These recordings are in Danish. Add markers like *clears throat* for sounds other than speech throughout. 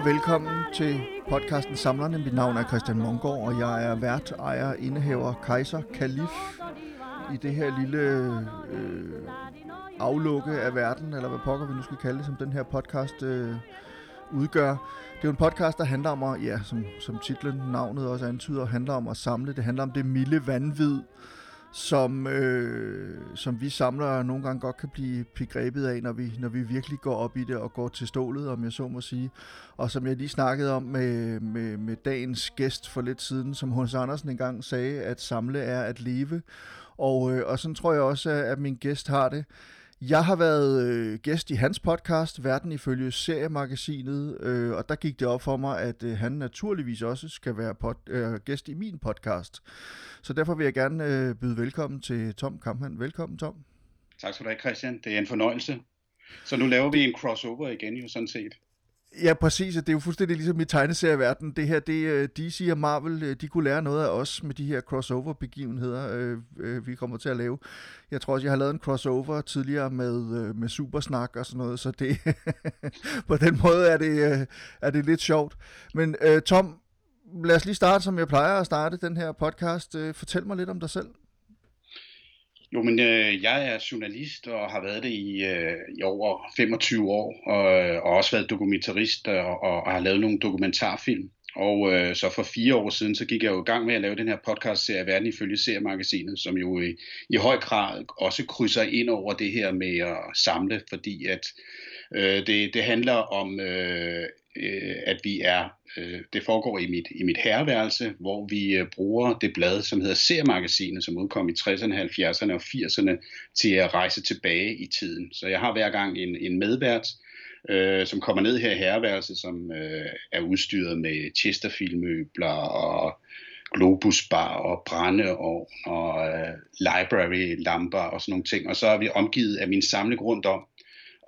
og velkommen til podcasten Samlerne. Mit navn er Christian Mongård, og jeg er vært, ejer, indehaver, kejser, kalif i det her lille øh, aflukke af verden, eller hvad pokker vi nu skal kalde det, som den her podcast øh, udgør. Det er jo en podcast, der handler om at, ja, som, som titlen, navnet også antyder, handler om at samle. Det handler om det milde vanvid, som, øh, som vi samler nogle gange godt kan blive begrebet af, når vi, når vi virkelig går op i det og går til stålet, om jeg så må sige. Og som jeg lige snakkede om med, med, med dagens gæst for lidt siden, som Hans Andersen engang sagde, at samle er at leve. Og, øh, og sådan tror jeg også, at min gæst har det. Jeg har været øh, gæst i hans podcast, Verden ifølge seriemagasinet, øh, og der gik det op for mig, at øh, han naturligvis også skal være pod, øh, gæst i min podcast. Så derfor vil jeg gerne øh, byde velkommen til Tom Kampmann. Velkommen, Tom. Tak skal du have, Christian. Det er en fornøjelse. Så nu laver vi en crossover igen jo sådan set. Ja, præcis, det er jo fuldstændig ligesom i tegneserieverden. Det her, det, øh, DC og Marvel, øh, de kunne lære noget af os med de her crossover-begivenheder, øh, vi kommer til at lave. Jeg tror også, jeg har lavet en crossover tidligere med, med Supersnak og sådan noget, så det *laughs* på den måde er det, er det lidt sjovt. Men øh, Tom, lad os lige starte, som jeg plejer at starte den her podcast. Øh, fortæl mig lidt om dig selv. Jo, men øh, jeg er journalist og har været det i, øh, i over 25 år, og, øh, og også været dokumentarist og, og, og har lavet nogle dokumentarfilm. Og øh, så for fire år siden, så gik jeg jo i gang med at lave den her podcast-serie Verden ifølge seriemagasinet, som jo i, i høj grad også krydser ind over det her med at samle, fordi at øh, det, det handler om, øh, øh, at vi er, øh, det foregår i mit, i mit herreværelse, hvor vi øh, bruger det blad, som hedder Seriemagasinet, som udkom i 60'erne, 70'erne og 80'erne, til at rejse tilbage i tiden. Så jeg har hver gang en, en medvært, øh, som kommer ned her i herreværelset, som øh, er udstyret med Chesterfield-møbler og globusbar og brændeovn og øh, library-lamper og sådan nogle ting. Og så er vi omgivet af min samlegrund om.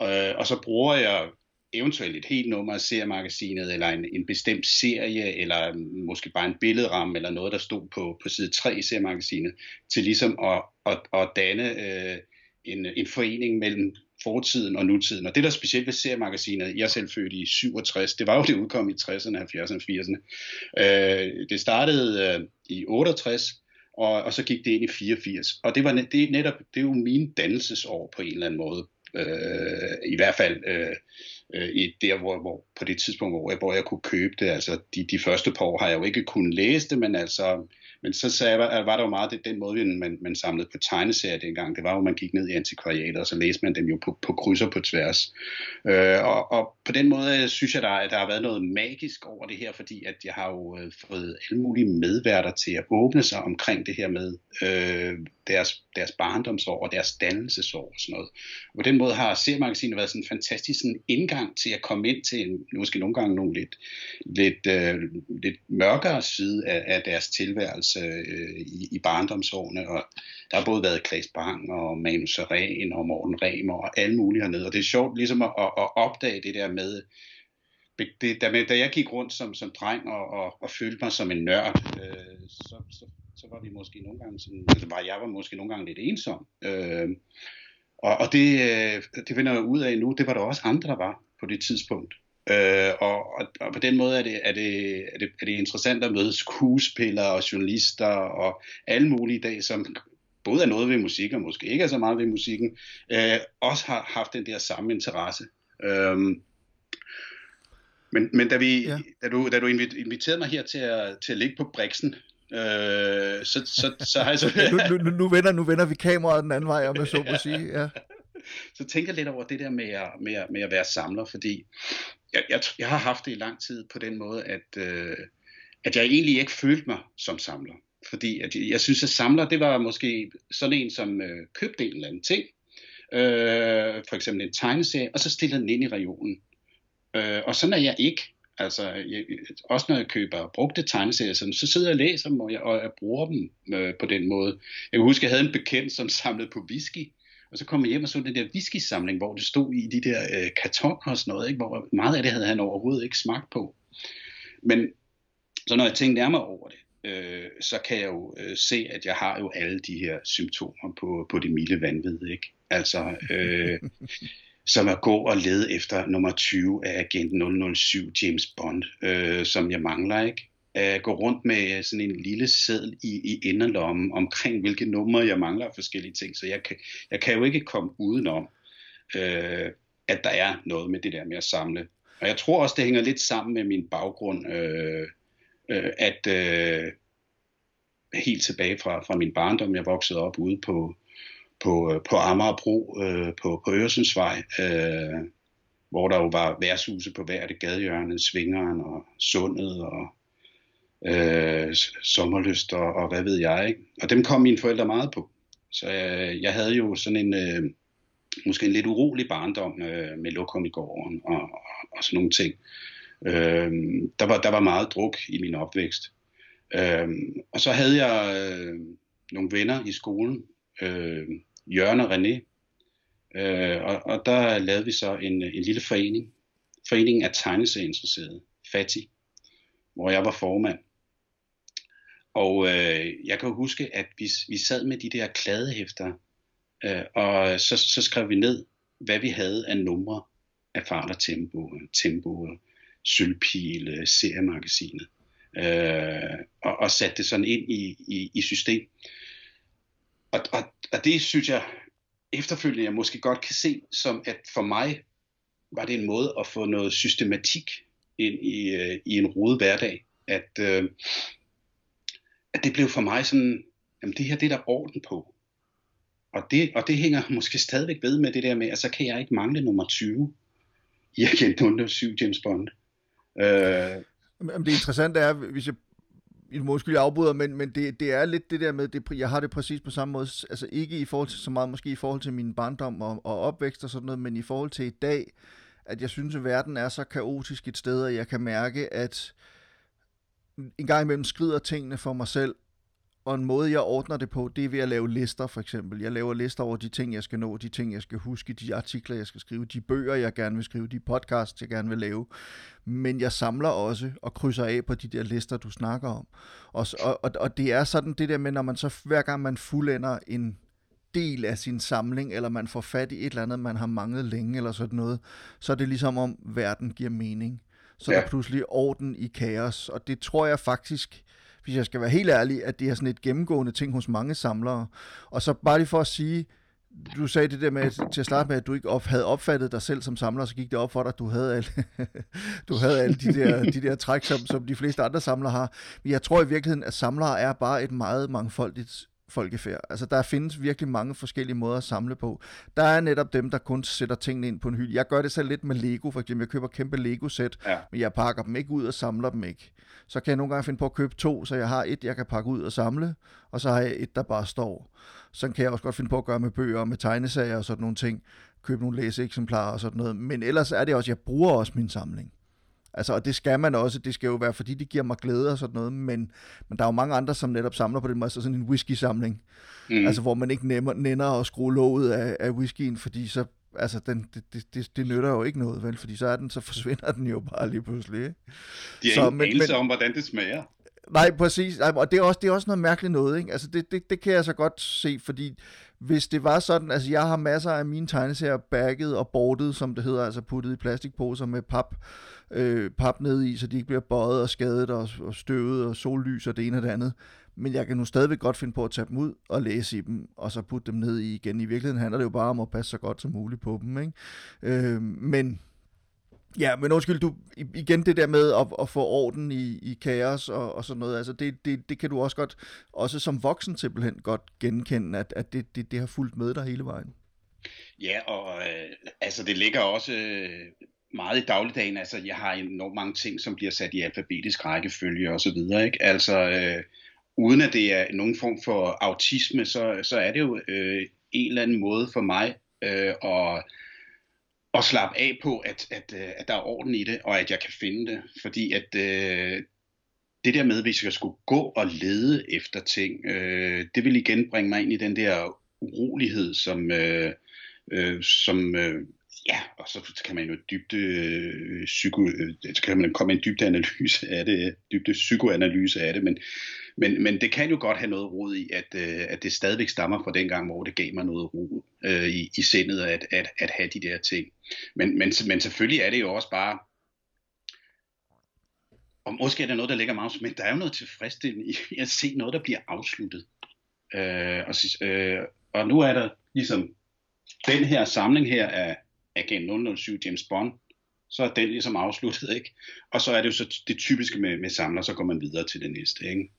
Øh, og så bruger jeg eventuelt et helt nummer af seriemagasinet, eller en, en bestemt serie, eller måske bare en billedramme, eller noget, der stod på, på side 3 i seriemagasinet, til ligesom at, at, at danne øh, en, en forening mellem fortiden og nutiden. Og det, der er specielt ved seriemagasinet, jeg selv født i 67, det var jo det udkom i 60'erne, 70'erne, 80'erne. Øh, det startede øh, i 68, og, og så gik det ind i 84. Og det var det er netop, det er jo min dannelsesår på en eller anden måde. Øh, I hvert fald øh, øh, i der, hvor, hvor, på det tidspunkt, hvor jeg, hvor jeg kunne købe det. Altså, de, de første par år har jeg jo ikke kunnet læse det, men altså, men så sagde, var, var der jo meget det, den måde, man, man samlede på tegneserier dengang. Det var jo, man gik ned i antikvariater, og så læste man dem jo på, på krydser på tværs. Øh, og, og på den måde øh, synes jeg, der, at der har været noget magisk over det her, fordi at jeg har jo øh, fået alle mulige medværter til at åbne sig omkring det her med øh, deres, deres barndomsår og deres dannelsesår og sådan noget. Og på den måde har seriemagasinet været sådan en fantastisk sådan indgang til at komme ind til en, måske nogle gange nogle lidt, lidt, øh, lidt mørkere side af, af deres tilværelse øh, i, i barndomsårene. Og der har både været Klaas Bang og Manu Seren og Morten Remer og alle mulige hernede. Og det er sjovt ligesom at, at opdage det der med, det, da, da jeg gik rundt som, som dreng og, og, og følte mig som en nørd, øh, så, så, så var vi måske nogle gange sådan, altså var, jeg var måske nogle gange lidt ensom. Øh, og, og det, øh, det finder jeg ud af nu, det var der også andre, der var på det tidspunkt. Øh, og, og, på den måde er det, er, det, er, det, er det interessant at møde skuespillere og journalister og alle mulige i dag, som både er noget ved musik og måske ikke er så meget ved musikken, øh, også har haft den der samme interesse. Øh, men, men da, vi, ja. da, du, da du inviterede mig her til at, til at ligge på Brixen, øh, så, så, så har jeg så... *laughs* nu, nu, nu, vender, nu vender vi kameraet den anden vej, om jeg så må sige. Ja så tænker jeg lidt over det der med at, med at, med at være samler, fordi jeg, jeg, jeg har haft det i lang tid på den måde, at, øh, at jeg egentlig ikke følte mig som samler. Fordi at jeg, jeg synes, at samler, det var måske sådan en, som øh, købte en eller anden ting, øh, for eksempel en tegneserie, og så stillede den ind i regionen. Øh, og sådan er jeg ikke. Altså, jeg, også når jeg køber brugte tegneserier, så, så sidder jeg og læser dem, og jeg, og jeg bruger dem øh, på den måde. Jeg kan huske, at jeg havde en bekendt, som samlede på whisky, og så kom jeg hjem og så den der whisky-samling, hvor det stod i de der øh, kartoner og sådan noget, ikke? hvor meget af det havde han overhovedet ikke smagt på. Men så når jeg tænkte nærmere over det, øh, så kan jeg jo øh, se, at jeg har jo alle de her symptomer på, på det milde vanvid, ikke? Altså, øh, *laughs* som at gå og lede efter nummer 20 af Agent 007 James Bond, øh, som jeg mangler, ikke? At gå rundt med øh, sådan en lille seddel i, i inderlommen omkring, hvilke numre jeg mangler af forskellige ting. Så jeg kan, jeg kan jo ikke komme udenom, øh, at der er noget med det der med at samle. Og jeg tror også, det hænger lidt sammen med min baggrund, øh, øh, at øh, helt tilbage fra, fra min barndom, jeg voksede op ude på, på, øh, på Amagerbro, øh, på, på Øresundsvej, øh, hvor der jo var værtshuse på hvert gadehjørne, Svingeren og Sundet og øh, Sommerlyst og, og hvad ved jeg. Ikke? Og dem kom mine forældre meget på. Så jeg, jeg havde jo sådan en, øh, måske en lidt urolig barndom øh, med lokum i gården og, og, og sådan nogle ting. Øh, der, var, der var meget druk i min opvækst. Øh, og så havde jeg øh, nogle venner i skolen, øh, Jørgen og René, øh, og, og der lavede vi så en, en lille forening, foreningen af tegneserieinteresserede, FATI, hvor jeg var formand. Og øh, jeg kan huske, at vi, vi sad med de der kladehæfter, øh, og så, så skrev vi ned, hvad vi havde af numre af fart og tempo, tempo, sølvpil, seriemagasinet, øh, og, og satte det sådan ind i, i, i system. Og, og, og det synes jeg efterfølgende, jeg måske godt kan se, som at for mig var det en måde at få noget systematik ind i, øh, i en rodet hverdag. At, øh, at det blev for mig sådan, jamen det her det er der orden på. Og det, og det hænger måske stadigvæk ved med det der med, at så kan jeg ikke mangle nummer 20 i Agent 007 James Bond. Øh, Jamen, det interessante er, hvis jeg måske jeg afbryder, men, men det, det er lidt det der med, det, jeg har det præcis på samme måde, altså ikke i forhold til så meget, måske i forhold til min barndom og, og opvækst og sådan noget, men i forhold til i dag, at jeg synes, at verden er så kaotisk et sted, og jeg kan mærke, at en gang imellem skrider tingene for mig selv, og en måde, jeg ordner det på, det er ved at lave lister, for eksempel. Jeg laver lister over de ting, jeg skal nå, de ting, jeg skal huske, de artikler, jeg skal skrive, de bøger, jeg gerne vil skrive, de podcasts, jeg gerne vil lave. Men jeg samler også og krydser af på de der lister, du snakker om. Og, og, og det er sådan det der med, når man så hver gang man fuldender en del af sin samling, eller man får fat i et eller andet, man har manglet længe, eller sådan noget, så er det ligesom om verden giver mening. Så ja. der er pludselig orden i kaos, og det tror jeg faktisk, hvis jeg skal være helt ærlig, at det er sådan et gennemgående ting hos mange samlere. Og så bare lige for at sige, du sagde det der med, til at starte med, at du ikke op, havde opfattet dig selv som samler, så gik det op for dig, at du havde alle, *laughs* du havde alle de, der, de der træk, som, som de fleste andre samlere har. Men jeg tror i virkeligheden, at samlere er bare et meget mangfoldigt folkefærd. Altså, der findes virkelig mange forskellige måder at samle på. Der er netop dem, der kun sætter tingene ind på en hylde. Jeg gør det selv lidt med Lego, for eksempel. Jeg køber kæmpe Lego-sæt, ja. men jeg pakker dem ikke ud og samler dem ikke. Så kan jeg nogle gange finde på at købe to, så jeg har et, jeg kan pakke ud og samle, og så har jeg et, der bare står. Sådan kan jeg også godt finde på at gøre med bøger og med tegnesager og sådan nogle ting. Købe nogle læseeksemplarer og sådan noget. Men ellers er det også, jeg bruger også min samling. Altså, og det skal man også. Det skal jo være, fordi det giver mig glæde og sådan noget. Men, men der er jo mange andre, som netop samler på den måde. Så sådan en whisky-samling. Mm. Altså, hvor man ikke nemmer, nænder at skrue låget af, af whiskyen, fordi så altså, den, det, det, det, nytter jo ikke noget, vel? Fordi så, er den, så forsvinder den jo bare lige pludselig. Ikke? De har så, ingen men, men, om, hvordan det smager. Nej, præcis. Og det er også, det er også noget mærkeligt noget. Ikke? Altså, det, det, det kan jeg så godt se, fordi hvis det var sådan, altså jeg har masser af mine tegneserier bagget og bordet, som det hedder, altså puttet i plastikposer med pap, øh, pap ned i, så de ikke bliver bøjet og skadet og, og støvet og sollys og det ene og det andet. Men jeg kan nu stadigvæk godt finde på at tage dem ud og læse i dem, og så putte dem ned i igen. I virkeligheden handler det jo bare om at passe så godt som muligt på dem. Ikke? Øh, men Ja, men undskyld, du, igen det der med at, at få orden i, i kaos og, og sådan noget, altså det, det, det kan du også godt, også som voksen simpelthen godt genkende, at, at det, det, det har fulgt med dig hele vejen. Ja, og øh, altså det ligger også øh, meget i dagligdagen, altså jeg har enormt mange ting, som bliver sat i alfabetisk rækkefølge og så videre, ikke? Altså øh, uden at det er nogen form for autisme, så, så er det jo øh, en eller anden måde for mig øh, at at slappe af på, at, at, øh, at der er orden i det, og at jeg kan finde det. Fordi at øh, det der med, hvis jeg skulle gå og lede efter ting, øh, det vil igen bringe mig ind i den der urolighed, som, øh, øh, som øh, ja, og så kan man jo dybde øh, psyko, øh, så kan man komme en dybde analyse af det, dybde psykoanalyse af det, men, men, men det kan jo godt have noget rod i, at, øh, at det stadigvæk stammer fra den gang, hvor det gav mig noget ro øh, i, i sindet at, at, at have de der ting. Men, men, men selvfølgelig er det jo også bare, og måske er det noget, der ligger meget, men der er jo noget tilfredsstillende i at se noget, der bliver afsluttet. Øh, og, øh, og nu er der ligesom den her samling her af Agent 007 James Bond, så er den ligesom afsluttet, ikke? Og så er det jo så det typiske med, med samler, så går man videre til det næste, ikke?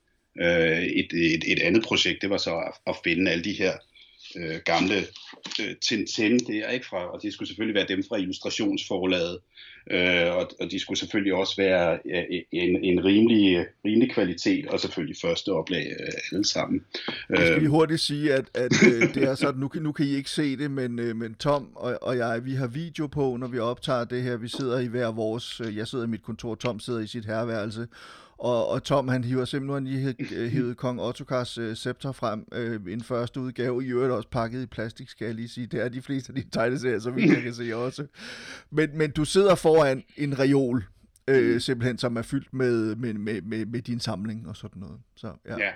Øh, et, et, et andet projekt, det var så at, at finde alle de her øh, gamle øh, Tintin der, ikke? Fra, og det skulle selvfølgelig være dem fra illustrationsforlaget, øh, og, og de skulle selvfølgelig også være ja, en, en rimelig, rimelig kvalitet, og selvfølgelig første oplag øh, alle sammen. Jeg skal lige øh. hurtigt sige, at, at øh, *laughs* det er sådan, nu, nu kan I ikke se det, men, øh, men Tom og, og jeg, vi har video på, når vi optager det her. Vi sidder i hver vores, øh, jeg sidder i mit kontor, Tom sidder i sit herreværelse, og, og Tom, han hiver simpelthen lige hævet kong Ottokars øh, scepter frem. Øh, en første udgave, i øvrigt også pakket i plastik, skal jeg lige sige. Det er de fleste af de tegneserier, som vi kan se også. Men, men du sidder foran en reol, øh, mm. simpelthen, som er fyldt med, med, med, med, med din samling og sådan noget. Så, ja. ja.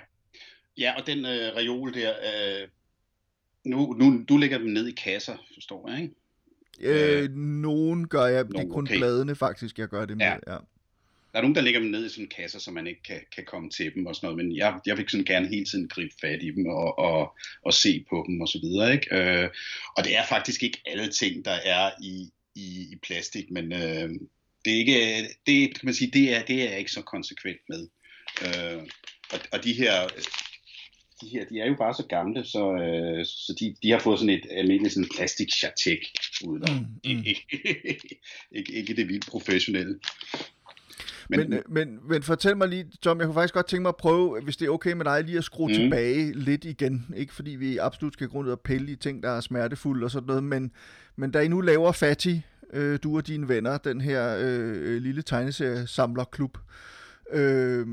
ja, og den øh, reol der, øh, nu, nu, du lægger dem ned i kasser, forstår jeg, ikke? Øh, øh, nogen gør jeg, det er kun okay. bladene faktisk, jeg gør det med, ja. ja. Der er nogen, der lægger dem ned i sådan en kasse, så man ikke kan, kan komme til dem og sådan noget, men jeg, jeg vil sådan gerne hele tiden gribe fat i dem og, og, og se på dem og så videre, ikke? Øh, og det er faktisk ikke alle ting, der er i, i, i plastik, men øh, det er ikke, det, kan man sige, det er, det er jeg ikke så konsekvent med. Øh, og, og de her, de her, de er jo bare så gamle, så, øh, så de, de har fået sådan et almindeligt sådan plastik chatek udenom. Mm, mm. *laughs* ikke, ikke, ikke det vildt professionelle. Men, men, men, men fortæl mig lige, Tom, jeg kunne faktisk godt tænke mig at prøve, hvis det er okay med dig, lige at skrue mm. tilbage lidt igen. Ikke fordi vi absolut skal gå ud og pille i ting, der er smertefulde og sådan noget, men, men da I nu laver Fatty, øh, du og dine venner, den her øh, lille tegneserie-samlerklub, øh,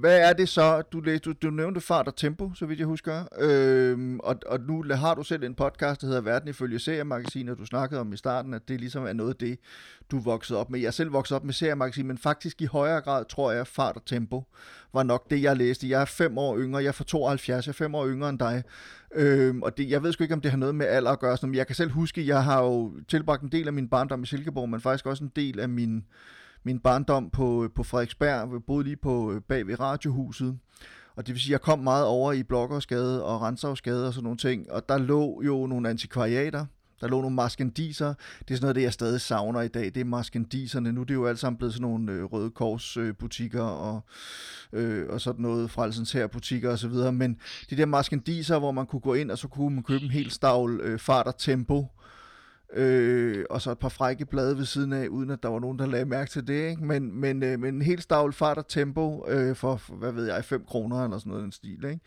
hvad er det så, du, læste, du, du nævnte fart og tempo, så vidt jeg husker, øhm, og, og nu har du selv en podcast, der hedder Verden ifølge seriemagasin, du snakkede om i starten, at det ligesom er noget af det, du voksede op med. Jeg selv voksede op med seriemagasin, men faktisk i højere grad tror jeg, at fart og tempo var nok det, jeg læste. Jeg er fem år yngre, jeg er fra 72, jeg er fem år yngre end dig, øhm, og det, jeg ved sgu ikke, om det har noget med alder at gøre, men jeg kan selv huske, jeg har jo tilbragt en del af min barndom i Silkeborg, men faktisk også en del af min min barndom på, på Frederiksberg. Jeg boede lige på øh, bag ved radiohuset. Og det vil sige, at jeg kom meget over i Blokkersgade og Rensavsgade og sådan nogle ting. Og der lå jo nogle antikvariater. Der lå nogle maskendiser. Det er sådan noget, det jeg stadig savner i dag. Det er maskendiserne. Nu det er det jo alt sammen blevet sådan nogle øh, Røde Kors øh, butikker og, øh, og sådan noget Frelsens her butikker og så videre. Men de der maskendiser, hvor man kunne gå ind, og så kunne man købe en hel stavl øh, fart og tempo øh, og så et par frække blade ved siden af, uden at der var nogen, der lagde mærke til det. Ikke? Men, men, øh, men en helt stavl fart og tempo øh, for, hvad ved jeg, 5 kroner eller sådan noget den stil. Ikke?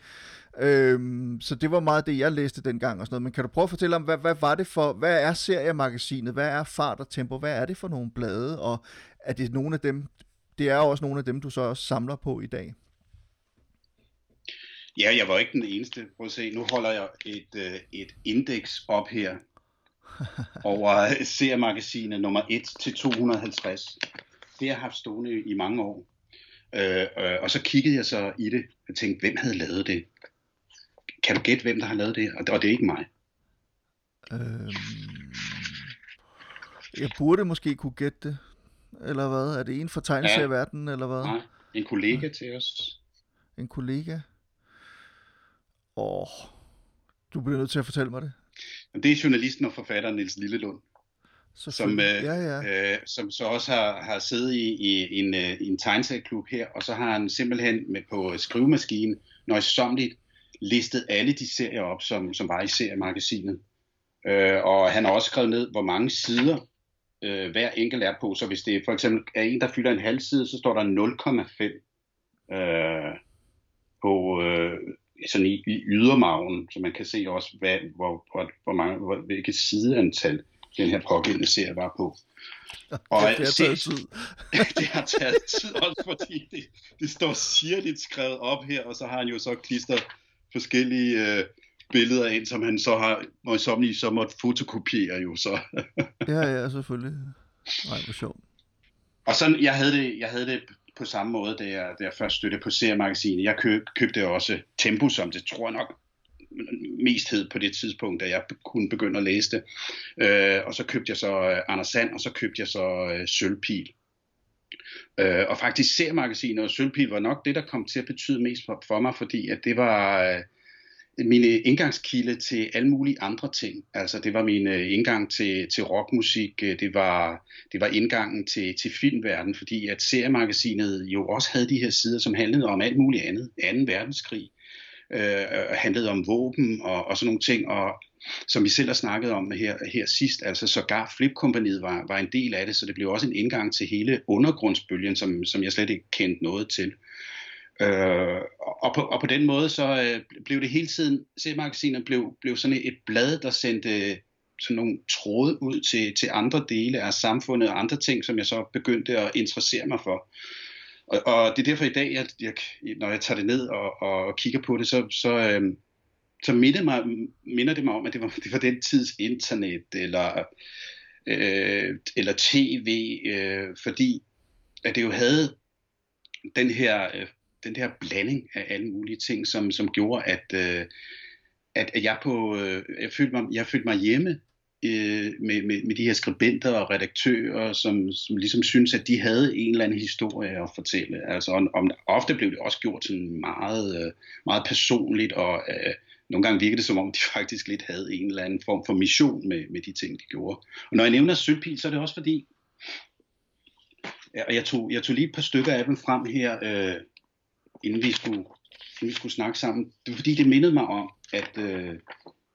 Øhm, så det var meget det, jeg læste dengang og sådan noget. Men kan du prøve at fortælle om, hvad, hvad var det for, hvad er seriemagasinet, hvad er fart og tempo, hvad er det for nogle blade, og er det nogle af dem, det er også nogle af dem, du så også samler på i dag? Ja, jeg var ikke den eneste. Prøv at se, nu holder jeg et, øh, et indeks op her, *laughs* over seriemagasinet nummer 1 til 250. Det har jeg haft stående i mange år. Øh, øh, og så kiggede jeg så i det og tænkte, hvem havde lavet det? Kan du gætte, hvem der har lavet det? Og, og det er ikke mig. Øhm, jeg burde måske kunne gætte det. Eller hvad? Er det en for tegneserieverdenen, ja. eller hvad? Nej, en kollega ja. til os. En kollega? Åh, du bliver nødt til at fortælle mig det. Det er journalisten og forfatteren Niels Lillelund, som, øh, ja, ja. Øh, som så også har, har siddet i, i en, øh, en tegneserieklub her, og så har han simpelthen med på skrivemaskinen nøjsomligt listet alle de serier op, som, som var i seriemagasinet. Øh, og han har også skrevet ned, hvor mange sider øh, hver enkelt er på. Så hvis det for eksempel er en, der fylder en halv side, så står der 0,5 øh, på, øh, sådan i, i ydermagen, så man kan se også, hvad, hvor, hvor, hvor mange, hvor, hvilket sideantal den her pågældende serie var på. *laughs* Og det har taget tid. *laughs* det har taget tid også, fordi det, det står sirligt skrevet op her, og så har han jo så klistret forskellige øh, billeder ind, som han så har møjsommeligt så måtte fotokopiere jo så. *laughs* ja, ja, selvfølgelig. Nej, hvor sjovt. Og sådan, jeg havde det, jeg havde det på samme måde, da jeg, da jeg først støttede på seriemagasinet. Jeg køb, købte også Tempo, som det tror jeg nok mest hed på det tidspunkt, da jeg kunne begynde at læse det. Øh, og så købte jeg så øh, Anders Sand, og så købte jeg så øh, Sølvpil. Øh, og faktisk seriemagasinet og Sølvpil var nok det, der kom til at betyde mest for, for mig, fordi at det var... Øh, min øh, indgangskilde til alle mulige andre ting. Altså det var min øh, indgang til, til rockmusik, øh, det var, det var indgangen til, til filmverdenen, fordi at seriemagasinet jo også havde de her sider, som handlede om alt muligt andet. 2. verdenskrig, øh, handlede om våben og, og sådan nogle ting, og som vi selv har snakket om her, her sidst, altså sågar Flipkompaniet var, var en del af det, så det blev også en indgang til hele undergrundsbølgen, som, som jeg slet ikke kendte noget til. Øh, og, på, og på den måde så øh, blev det hele tiden, C-magasinet blev, blev sådan et blad, der sendte øh, sådan nogle tråde ud til, til andre dele af samfundet og andre ting, som jeg så begyndte at interessere mig for. Og, og det er derfor i dag, at jeg, når jeg tager det ned og, og kigger på det, så, så, øh, så minder, mig, minder det mig om, at det var, det var den tids internet eller, øh, eller tv, øh, fordi at det jo havde den her øh, den der blanding af alle mulige ting, som, som gjorde, at, øh, at, at jeg, på, øh, jeg, følte mig, jeg følte mig hjemme øh, med, med, med de her skribenter og redaktører, som, som ligesom synes, at de havde en eller anden historie at fortælle. Altså, om, om, ofte blev det også gjort sådan meget, øh, meget personligt, og øh, nogle gange virkede det som om, de *laughs* faktisk lidt havde en eller anden form for mission med, med de ting, de gjorde. Og når jeg nævner Sølvpil, så er det også fordi, og jeg tog, jeg tog lige et par stykker af dem frem her, øh, inden vi skulle, inden vi skulle snakke sammen. Det var fordi, det mindede mig om, at øh,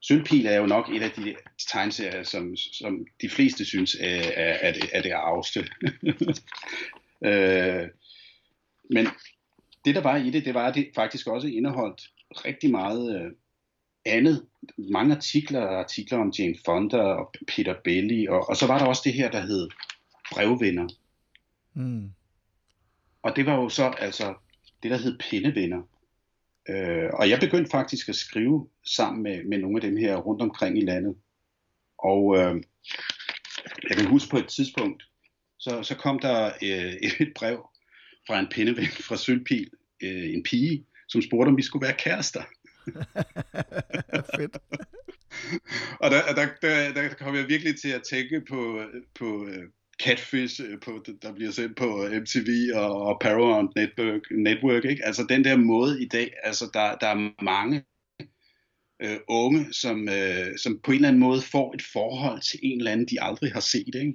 Sølvpil er jo nok et af de tegneserier, som, som de fleste synes er, er, er, det, er det arveste. *laughs* øh, men det, der var i det, det var, at det faktisk også indeholdt rigtig meget øh, andet. Mange artikler, artikler om Jane Fonda og Peter Belli, og, og så var der også det her, der hed brevvenner. Mm. Og det var jo så altså det, der hed Pindevenner. Øh, og jeg begyndte faktisk at skrive sammen med, med nogle af dem her rundt omkring i landet. Og øh, jeg kan huske på et tidspunkt, så, så kom der øh, et brev fra en pindeven fra Sølvpil, øh, en pige, som spurgte, om vi skulle være kærester. *laughs* Fedt. og der, der, der, der kom jeg virkelig til at tænke på, på, øh, Catfish, øh, på, der bliver sendt på øh, MTV og, og Paramount Network, Network ikke? Altså den der måde i dag, altså der, der er mange øh, unge, som, øh, som på en eller anden måde får et forhold til en eller anden, de aldrig har set, ikke?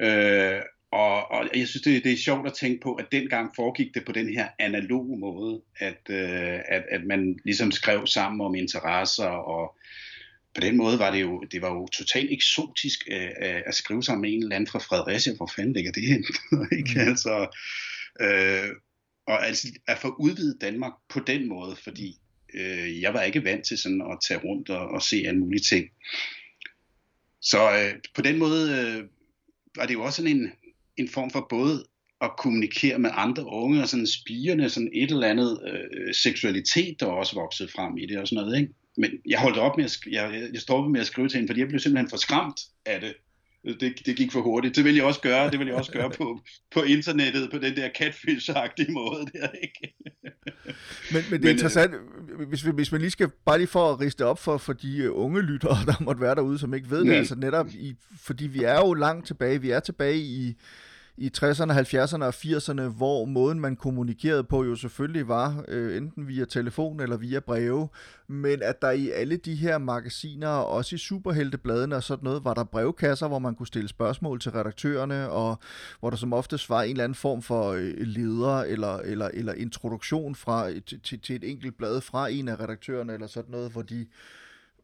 Øh, og, og jeg synes, det, det er sjovt at tænke på, at dengang foregik det på den her analoge måde, at, øh, at, at man ligesom skrev sammen om interesser og på den måde var det jo, det var jo totalt eksotisk øh, at skrive sammen med en eller anden fra Fredericia. Hvor fanden ligger det hen? *laughs* ikke? Mm. Altså, øh, og altså at få udvidet Danmark på den måde, fordi øh, jeg var ikke vant til sådan at tage rundt og, og se alle mulige ting. Så øh, på den måde øh, var det jo også sådan en, en form for både at kommunikere med andre unge og sådan spirende sådan et eller andet øh, seksualitet, der også voksede frem i det og sådan noget, ikke? Men jeg holdt op med at, jeg, jeg stoppede med at skrive til hende, fordi jeg blev simpelthen for skræmt af det. Det, det gik for hurtigt. Det vil jeg også gøre. Det vil jeg også gøre på, *laughs* på internettet, på den der catfish-agtige måde der, ikke? *laughs* men, men det er men, interessant, hvis, hvis man lige skal, bare lige for at riste op for, for de unge lyttere, *laughs* der måtte være derude, som ikke ved det, altså netop, i, fordi vi er jo langt tilbage, vi er tilbage i i 60'erne, 70'erne og 80'erne, hvor måden man kommunikerede på jo selvfølgelig var øh, enten via telefon eller via breve, men at der i alle de her magasiner, også i superheltebladene og sådan noget, var der brevkasser, hvor man kunne stille spørgsmål til redaktørerne, og hvor der som oftest var en eller anden form for øh, leder eller, eller, eller introduktion fra, til, til, et enkelt blad fra en af redaktørerne eller sådan noget, hvor de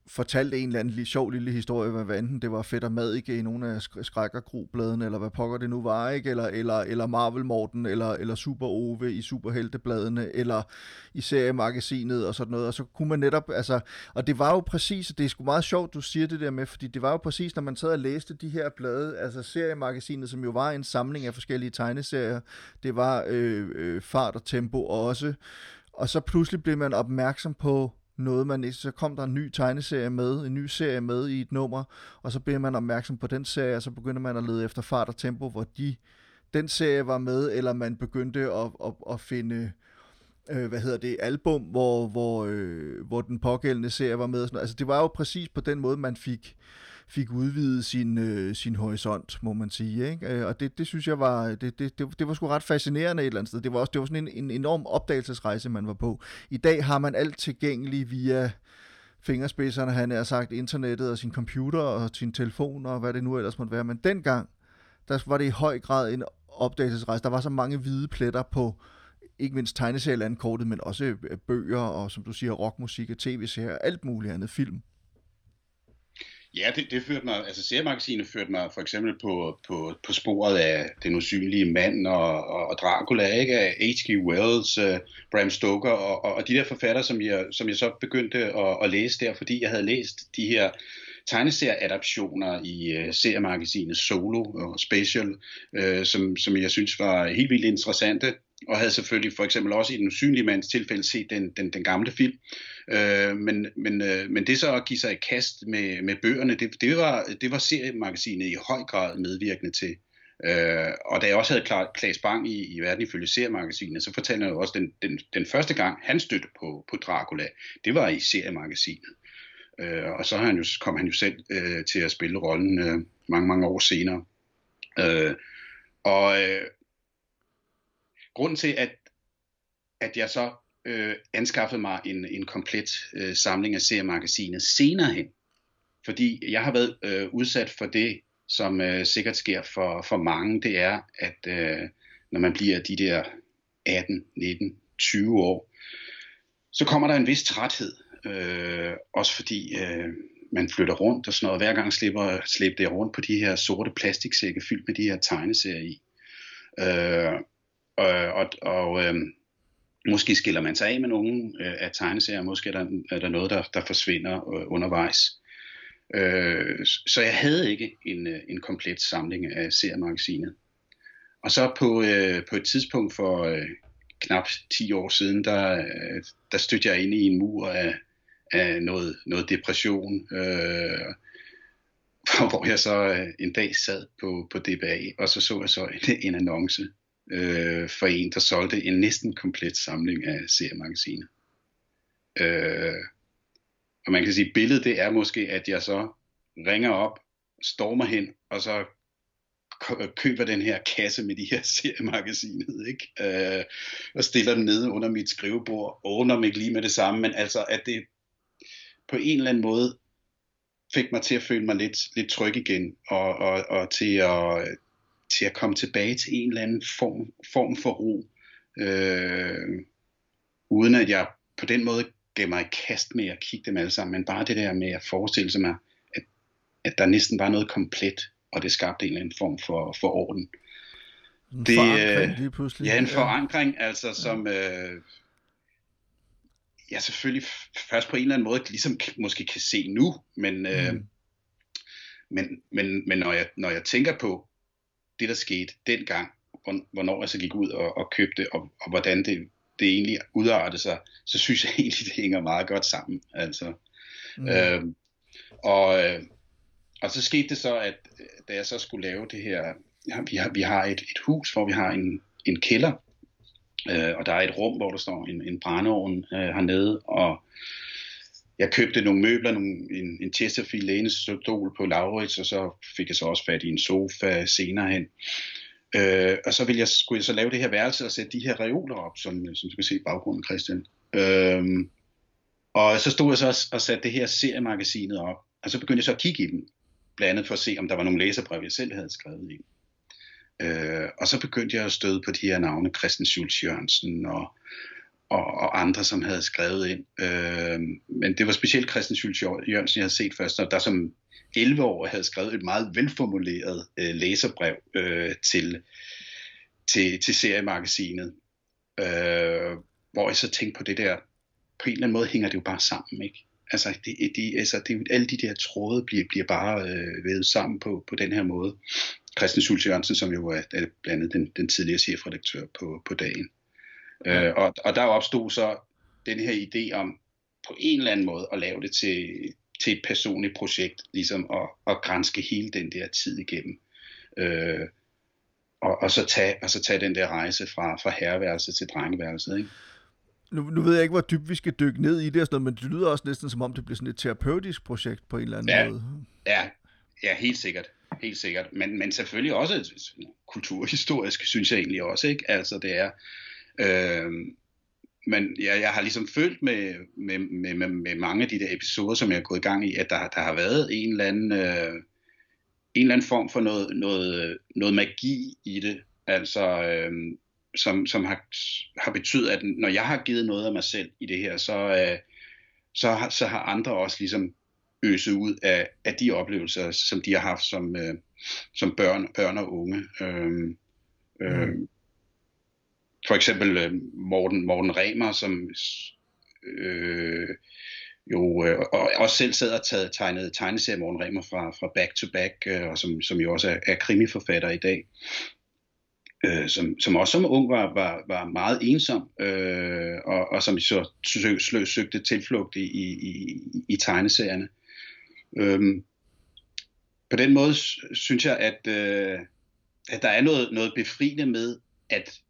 fortalte en eller anden lille, sjov lille historie, hvad enten det var Fedt og Mad ikke i nogle af skrækkergrubladene, eller hvad pokker det nu var, ikke? Eller, eller, eller Marvel Morten, eller, eller Super Ove i Superheltebladene, eller i seriemagasinet og sådan noget, og så kunne man netop, altså, og det var jo præcis, det er sgu meget sjovt, du siger det der med, fordi det var jo præcis, når man sad og læste de her blade, altså seriemagasinet, som jo var en samling af forskellige tegneserier, det var øh, øh, Fart og Tempo også, og så pludselig blev man opmærksom på noget, man så kom der en ny tegneserie med, en ny serie med i et nummer, og så bliver man opmærksom på den serie, og så begynder man at lede efter fart og tempo, hvor de, den serie var med, eller man begyndte at, at, at finde øh, hvad hedder det, album, hvor, hvor, øh, hvor den pågældende serie var med. Sådan Altså det var jo præcis på den måde, man fik, fik udvidet sin, øh, sin horisont, må man sige. Ikke? Øh, og det, det synes jeg var, øh, det, det, det, det var sgu ret fascinerende et eller andet sted. Det var også det var sådan en, en enorm opdagelsesrejse, man var på. I dag har man alt tilgængeligt via fingerspidserne, han har sagt internettet og sin computer og sin telefon og hvad det nu ellers måtte være. Men dengang, der var det i høj grad en opdagelsesrejse. Der var så mange hvide pletter på ikke mindst tegneserielandkortet, men også øh, bøger og, som du siger, rockmusik og tv-serier, alt muligt andet film. Ja, det, det førte mig, altså seriemagasinet førte mig for eksempel på, på, på sporet af Den usynlige mand og, og, og Dracula, ikke? Af H.G. Wells, uh, Bram Stoker og, og, og de der forfattere, som jeg, som jeg så begyndte at, at læse der, fordi jeg havde læst de her tegneserieadaptioner i uh, seriemagasinet Solo og Special, uh, øh, som, som jeg synes var helt vildt interessante og havde selvfølgelig for eksempel også i den usynlige mands tilfælde set den, den, den gamle film. Øh, men, men, øh, men det så at give sig i kast med, med bøgerne, det, det, var, det var seriemagasinet i høj grad medvirkende til. Øh, og da jeg også havde klart Klaas Bang i, i Verden ifølge seriemagasinet, så fortalte jeg også, den, den, den første gang han støttede på, på Dracula, det var i seriemagasinet. Øh, og så han jo, kom han jo selv øh, til at spille rollen øh, mange, mange år senere. Øh, og, øh, grunden til, at, at jeg så øh, anskaffede mig en, en komplet øh, samling af seriemagasinet senere hen, fordi jeg har været øh, udsat for det, som øh, sikkert sker for, for mange, det er, at øh, når man bliver de der 18, 19, 20 år, så kommer der en vis træthed. Øh, også fordi øh, man flytter rundt og sådan noget. Hver gang slipper, slipper det rundt på de her sorte plastiksække fyldt med de her tegneserier i. Øh, og, og, og øh, måske skiller man sig af med nogle øh, af tegneserier, måske er der, er der noget, der, der forsvinder øh, undervejs. Øh, så jeg havde ikke en, øh, en komplet samling af seriemagasinet. Og så på, øh, på et tidspunkt for øh, knap 10 år siden, der, øh, der stødte jeg ind i en mur af, af noget, noget depression, øh, *laughs* hvor jeg så øh, en dag sad på, på DBA, og så så jeg så en, en annonce øh, for en, der solgte en næsten komplet samling af seriemagasiner. Øh, og man kan sige, at billedet det er måske, at jeg så ringer op, stormer hen, og så køber den her kasse med de her *laughs* seriemagasinet, ikke? Øh, og stiller den nede under mit skrivebord, og under mig lige med det samme, men altså, at det på en eller anden måde fik mig til at føle mig lidt, lidt tryg igen, og, og, og til at til at komme tilbage til en eller anden form, form for ro, øh, uden at jeg på den måde gav mig et kast med at kigge dem alle sammen, men bare det der med at forestille sig mig, at, at der næsten var noget komplet, og det skabte en eller anden form for, for orden. En det, forankring lige pludselig. Ja, en forankring, altså som... Øh, jeg selvfølgelig først på en eller anden måde ligesom måske kan se nu, men, øh, mm. men, men, men når, jeg, når jeg tænker på, det, der skete dengang, hvornår jeg så gik ud og, og købte, og, og hvordan det, det egentlig udartede sig, så synes jeg *laughs* egentlig, det hænger meget godt sammen. Altså. Mm. Øhm, og, øh, og så skete det så, at da jeg så skulle lave det her, ja, vi har, vi har et, et hus, hvor vi har en, en kælder, øh, og der er et rum, hvor der står en, en brændeovn øh, hernede, og jeg købte nogle møbler, nogle, en, en Chesterfield lænestol på Laurits, og så fik jeg så også fat i en sofa senere hen. Øh, og så ville jeg, skulle jeg så lave det her værelse og sætte de her reoler op, som, som du kan se i baggrunden, Christian. Øh, og så stod jeg så og satte det her seriemagasinet op, og så begyndte jeg så at kigge i dem, blandt andet for at se, om der var nogle læserbrev, jeg selv havde skrevet i. Øh, og så begyndte jeg at støde på de her navne, Christian Schultz Jørgensen og og, og andre, som havde skrevet ind. Øh, men det var specielt Christian Schultz Jørgensen, jeg havde set først, og der som 11 år havde skrevet et meget velformuleret øh, læserbrev øh, til, til, til seriemagasinet, øh, hvor jeg så tænkte på det der, på en eller anden måde hænger det jo bare sammen, ikke? Altså, det, de, altså det, alle de der tråde bliver, bliver bare øh, vævet sammen på, på den her måde. Christian Schultz Jørgensen, som jo er, er blandt andet den, den tidligere chefredaktør på, på dagen. Øh, og, og der opstod så den her idé om, på en eller anden måde at lave det til, til et personligt projekt, ligesom at, at grænske hele den der tid igennem. Øh, og, og, så tage, og så tage den der rejse fra, fra herreværelset til drengeværelset. Ikke? Nu, nu ved jeg ikke, hvor dybt vi skal dykke ned i det, og sådan noget, men det lyder også næsten som om, det bliver sådan et terapeutisk projekt på en eller anden ja, måde. Ja, ja, helt sikkert. Helt sikkert. Men, men selvfølgelig også kulturhistorisk, synes jeg egentlig også. Ikke? Altså det er... Øh, men jeg, jeg har ligesom følt med, med, med, med, med mange af de der episoder, som jeg er gået i gang i, at der, der har været en eller anden... Øh, en eller anden form for noget, noget, noget magi i det, altså øh, som, som har, har betydet, at når jeg har givet noget af mig selv i det her, så, øh, så, har, så har andre også ligesom øset ud af, af de oplevelser, som de har haft som, øh, som børn, børn og unge. Øh, øh, mm. For eksempel øh, Morten, Morten Remer, som øh, jo øh, og også selv sad og taget, tegnet tegneserier Morten Remer fra, fra Back to Back, øh, og som, som jo også er, er krimiforfatter i dag. Øh, som, som også som ung var, var, var meget ensom, øh, og, og som så søg, søgte tilflugt i, i, i, i tegneserierne. Øhm, på den måde synes jeg, at, øh, at der er noget, noget befriende med, at,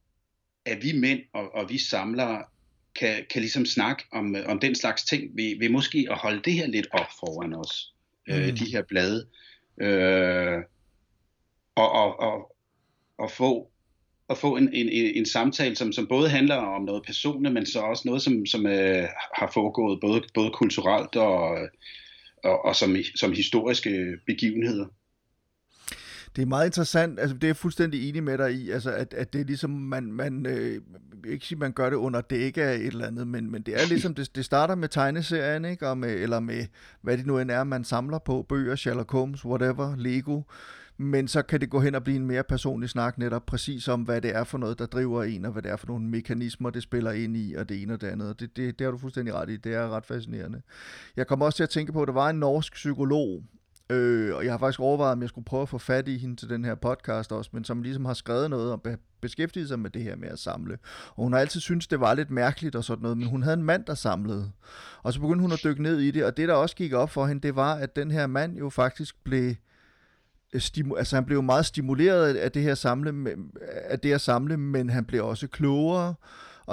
at vi mænd og, og vi samlere kan, kan ligesom snakke om, om den slags ting, ved, ved måske at holde det her lidt op foran os, øh, mm. øh, de her blade, øh, og, og, og, og få at få en, en, en samtale, som, som både handler om noget personligt, men så også noget, som, som øh, har foregået både, både kulturelt og, og, og som, som historiske begivenheder det er meget interessant, altså det er jeg fuldstændig enig med dig i, altså at, at det er ligesom, man, man øh, ikke sige, man gør det under dække af et eller andet, men, men det er ligesom, det, det starter med tegneserien, ikke? Og med, eller med, hvad det nu end er, man samler på, bøger, Sherlock Holmes, whatever, Lego, men så kan det gå hen og blive en mere personlig snak netop præcis om, hvad det er for noget, der driver en, og hvad det er for nogle mekanismer, det spiller ind i, og det ene og det andet. Det, det, det har du fuldstændig ret i. Det er ret fascinerende. Jeg kommer også til at tænke på, at der var en norsk psykolog, Øh, og jeg har faktisk overvejet, om jeg skulle prøve at få fat i hende til den her podcast også, men som ligesom har skrevet noget og beskæftiget sig med det her med at samle. Og hun har altid syntes, det var lidt mærkeligt og sådan noget, men hun havde en mand, der samlede. Og så begyndte hun at dykke ned i det, og det, der også gik op for hende, det var, at den her mand jo faktisk blev øh, stimu- altså han blev meget stimuleret af det her samle, af det at samle, men han blev også klogere,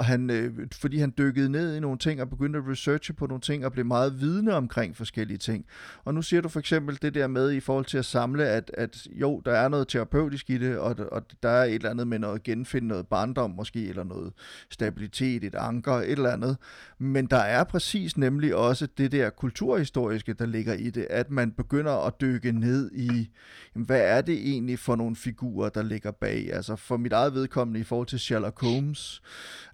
og han, øh, fordi han dykkede ned i nogle ting og begyndte at researche på nogle ting og blev meget vidne omkring forskellige ting. Og nu siger du for eksempel det der med i forhold til at samle, at, at jo, der er noget terapeutisk i det, og, og der er et eller andet med noget genfinde noget barndom måske, eller noget stabilitet, et anker, et eller andet. Men der er præcis nemlig også det der kulturhistoriske, der ligger i det, at man begynder at dykke ned i, jamen, hvad er det egentlig for nogle figurer, der ligger bag? Altså for mit eget vedkommende i forhold til Sherlock Holmes,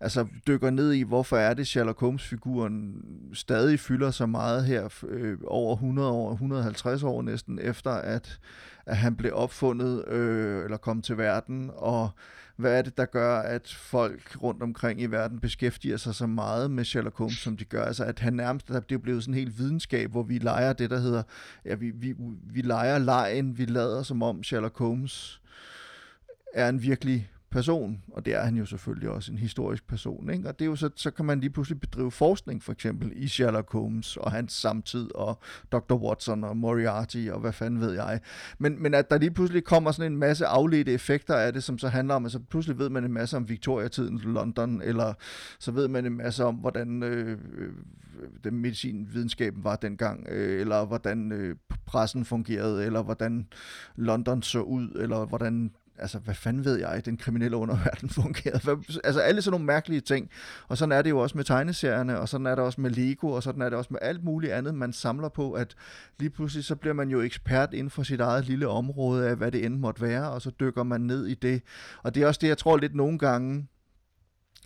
altså Altså, dykker ned i, hvorfor er det Sherlock Holmes-figuren stadig fylder så meget her øh, over 100 år, 150 år næsten efter, at, at han blev opfundet øh, eller kom til verden, og hvad er det, der gør, at folk rundt omkring i verden beskæftiger sig så meget med Sherlock Holmes, som de gør? Altså, at han nærmest, det er blevet sådan en helt videnskab, hvor vi leger det, der hedder, ja, vi, vi, vi leger lejen, vi lader som om Sherlock Holmes er en virkelig person, og det er han jo selvfølgelig også en historisk person, ikke? og det er jo så, så kan man lige pludselig bedrive forskning, for eksempel i Sherlock Holmes og hans samtid, og Dr. Watson og Moriarty, og hvad fanden ved jeg. Men, men at der lige pludselig kommer sådan en masse afledte effekter af det, som så handler om, at så pludselig ved man en masse om Victoria-tidens London, eller så ved man en masse om, hvordan øh, øh den medicinvidenskaben var dengang, øh, eller hvordan øh, pressen fungerede, eller hvordan London så ud, eller hvordan altså, hvad fanden ved jeg, den kriminelle underverden *laughs* fungerede. Altså, alle sådan nogle mærkelige ting. Og sådan er det jo også med tegneserierne, og sådan er det også med Lego, og sådan er det også med alt muligt andet, man samler på, at lige pludselig så bliver man jo ekspert inden for sit eget lille område af, hvad det end måtte være, og så dykker man ned i det. Og det er også det, jeg tror lidt nogle gange,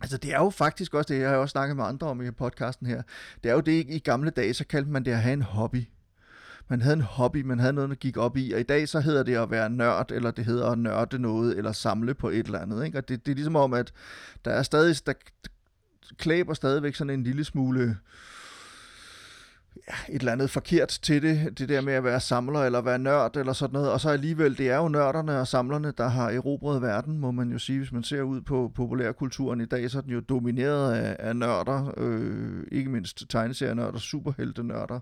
Altså det er jo faktisk også det, jeg har også snakket med andre om i podcasten her, det er jo det, i gamle dage, så kaldte man det at have en hobby man havde en hobby, man havde noget, man gik op i, og i dag så hedder det at være nørd, eller det hedder at nørde noget, eller samle på et eller andet. Ikke? Og det, det er ligesom om, at der er stadig, der klæber stadigvæk sådan en lille smule et eller andet forkert til det, det der med at være samler eller være nørd eller sådan noget, og så alligevel, det er jo nørderne og samlerne, der har erobret verden, må man jo sige, hvis man ser ud på populærkulturen i dag, så er den jo domineret af, af nørder, øh, ikke mindst tegneserienørder, superheltenørder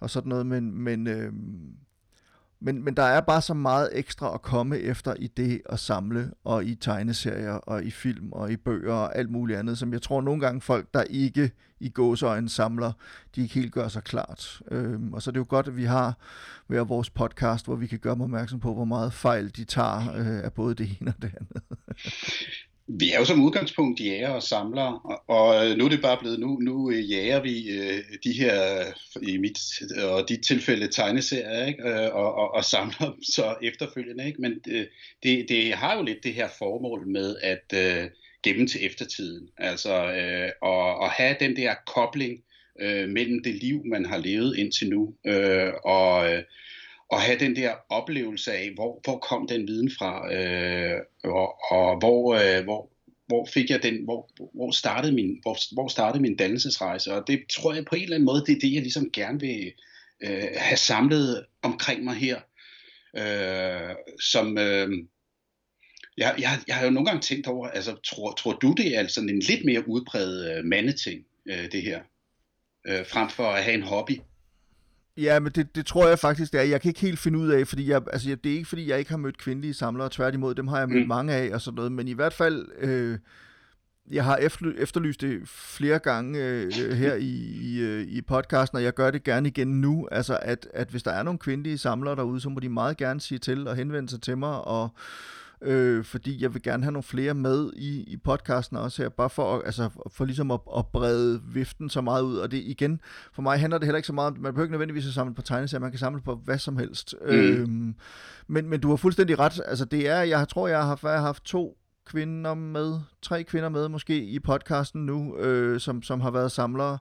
og sådan noget, men, men øh, men, men der er bare så meget ekstra at komme efter i det at samle, og i tegneserier, og i film, og i bøger, og alt muligt andet, som jeg tror nogle gange folk, der ikke i gåseøjne samler, de ikke helt gør sig klart. Øhm, og så er det jo godt, at vi har hver vores podcast, hvor vi kan gøre dem opmærksom på, hvor meget fejl de tager øh, af både det ene og det andet. Vi er jo som udgangspunkt jæger og samlere, og, nu er det bare blevet, nu, nu øh, jager vi øh, de her, i mit og dit tilfælde, tegneserier, ikke? Øh, og, og, og samler dem så efterfølgende. Ikke? Men det, det har jo lidt det her formål med at øh, gemme til eftertiden, altså øh, og, og have den der kobling øh, mellem det liv, man har levet indtil nu, øh, og øh, at have den der oplevelse af, hvor, hvor kom den viden fra, øh, og, og hvor, øh, hvor, hvor fik jeg den, hvor, hvor, startede min, hvor, hvor startede min dannelsesrejse, og det tror jeg på en eller anden måde, det er det, jeg ligesom gerne vil øh, have samlet omkring mig her, øh, som, øh, jeg, jeg, jeg har jo nogle gange tænkt over, altså tror, tror du det er altså en lidt mere udbredt øh, mandeting, øh, det her, øh, frem for at have en hobby? Ja, men det, det tror jeg faktisk, det er. Jeg kan ikke helt finde ud af, fordi jeg, altså, det er ikke, fordi jeg ikke har mødt kvindelige samlere. Tværtimod, dem har jeg mødt mm. mange af og sådan noget. Men i hvert fald, øh, jeg har efterlyst det flere gange øh, her i, i, øh, i podcasten, og jeg gør det gerne igen nu. Altså, at, at hvis der er nogle kvindelige samlere derude, så må de meget gerne sige til og henvende sig til mig, og øh, fordi jeg vil gerne have nogle flere med i, i podcasten også her, bare for, altså, for ligesom at, at brede viften så meget ud, og det igen, for mig handler det heller ikke så meget om, man behøver ikke nødvendigvis at samle på tegneserier, man kan samle på hvad som helst. Mm. Øhm, men, men du har fuldstændig ret, altså det er, jeg tror, jeg har haft, jeg har haft to kvinder med, tre kvinder med måske i podcasten nu, øh, som, som har været samlere,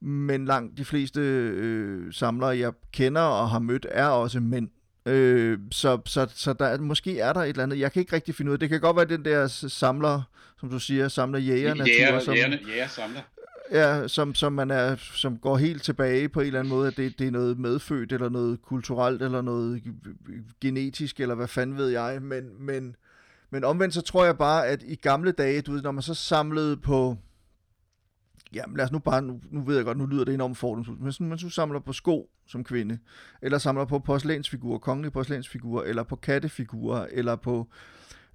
men langt de fleste øh, samlere, jeg kender og har mødt, er også mænd. Øh, så så, så der, måske er der et eller andet. Jeg kan ikke rigtig finde ud af det. kan godt være den der samler, som du siger, samler jæger natur. Jæger, som, jæger, jæger samler. Ja, som, som, man er, som går helt tilbage på en eller anden måde, at det, det er noget medfødt, eller noget kulturelt, eller noget genetisk, eller hvad fanden ved jeg. Men, men, men omvendt så tror jeg bare, at i gamle dage, du ved, når man så samlede på, jamen lad os nu bare, nu, nu ved jeg godt, nu lyder det enormt fordomsfuldt, men sådan, man så samler på sko som kvinde, eller samler på porcelænsfigurer, kongelige porcelænsfigurer, eller på kattefigurer, eller på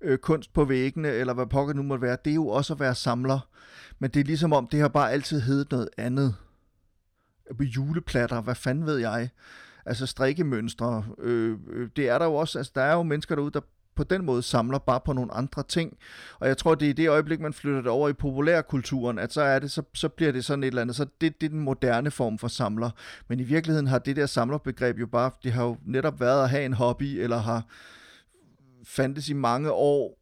øh, kunst på væggene, eller hvad pokker nu måtte være, det er jo også at være samler. Men det er ligesom om, det har bare altid heddet noget andet. På juleplatter, hvad fanden ved jeg? Altså strikkemønstre, øh, øh, det er der jo også, altså der er jo mennesker derude, der på den måde samler bare på nogle andre ting. Og jeg tror, det er i det øjeblik, man flytter det over i populærkulturen, at så, er det, så, så bliver det sådan et eller andet. Så det, det er den moderne form for samler. Men i virkeligheden har det der samlerbegreb jo bare, det har jo netop været at have en hobby, eller har fandtes i mange år,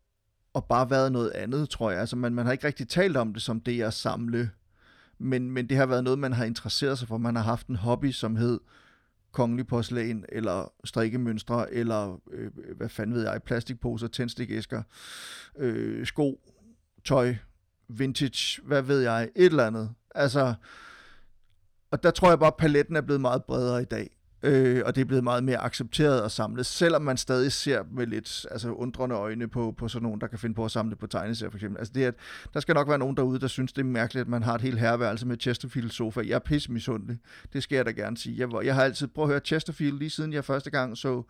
og bare været noget andet, tror jeg. Altså man, man har ikke rigtig talt om det som det at samle, men, men det har været noget, man har interesseret sig for. Man har haft en hobby, som hed kongelig porcelæn, eller strikkemønstre, eller øh, hvad fanden ved jeg, plastikposer, tændstikæsker, øh, sko, tøj, vintage, hvad ved jeg, et eller andet. Altså, og der tror jeg bare, at paletten er blevet meget bredere i dag øh, og det er blevet meget mere accepteret at samle, selvom man stadig ser med lidt altså, undrende øjne på, på sådan nogen, der kan finde på at samle på tegneserier for eksempel. Altså det at, der skal nok være nogen derude, der synes, det er mærkeligt, at man har et helt herværelse med Chesterfield sofa. Jeg er pissemisundelig. Det skal jeg da gerne sige. Jeg, jeg har altid prøvet at høre Chesterfield, lige siden jeg første gang så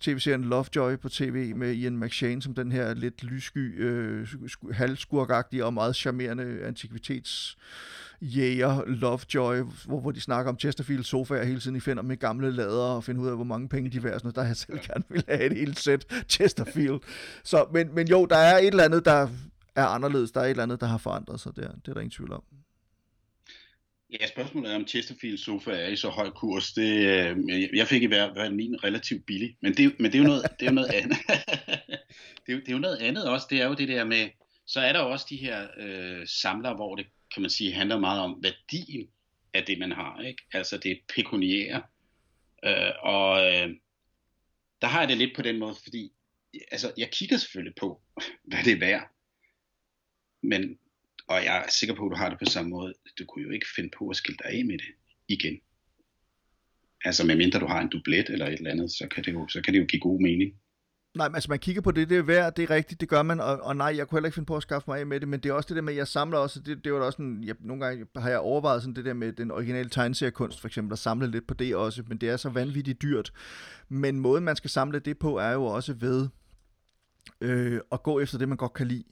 tv-serien Lovejoy på tv med Ian McShane, som den her lidt lyssky, øh, halvskurkagtige og meget charmerende antikvitets jæger Lovejoy, hvor, hvor de snakker om Chesterfield sofaer hele tiden, I finder med gamle lader og finder ud af, hvor mange penge de værd. Sådan der jeg selv gerne vil have et helt sæt Chesterfield. Så, men, men jo, der er et eller andet, der er anderledes. Der er et eller andet, der har forandret sig der. Det er der ingen tvivl om. Ja, spørgsmålet er, om Chesterfield sofa er i så høj kurs. Det, øh, jeg fik i hvert fald min relativt billig, men det, men det er jo noget, det er jo noget andet. *laughs* det, er, det er jo noget andet også. Det er jo det der med, så er der også de her øh, samlere, hvor det kan man sige, handler meget om værdien af det, man har. Ikke? Altså det pekuniære. Øh, og øh, der har jeg det lidt på den måde, fordi altså, jeg kigger selvfølgelig på, *laughs* hvad det er værd. Men, og jeg er sikker på, at du har det på samme måde. Du kunne jo ikke finde på at skille dig af med det igen. Altså medmindre du har en dublet eller et eller andet, så kan det jo, så kan det jo give god mening. Nej, altså man kigger på det, det er værd, det er rigtigt, det gør man, og, og nej, jeg kunne heller ikke finde på at skaffe mig af med det, men det er også det der med, at jeg samler også, det, det var da også sådan, jeg, nogle gange har jeg overvejet sådan det der med den originale tegneseriekunst, for eksempel, at samle lidt på det også, men det er så vanvittigt dyrt. Men måden, man skal samle det på, er jo også ved øh, at gå efter det, man godt kan lide.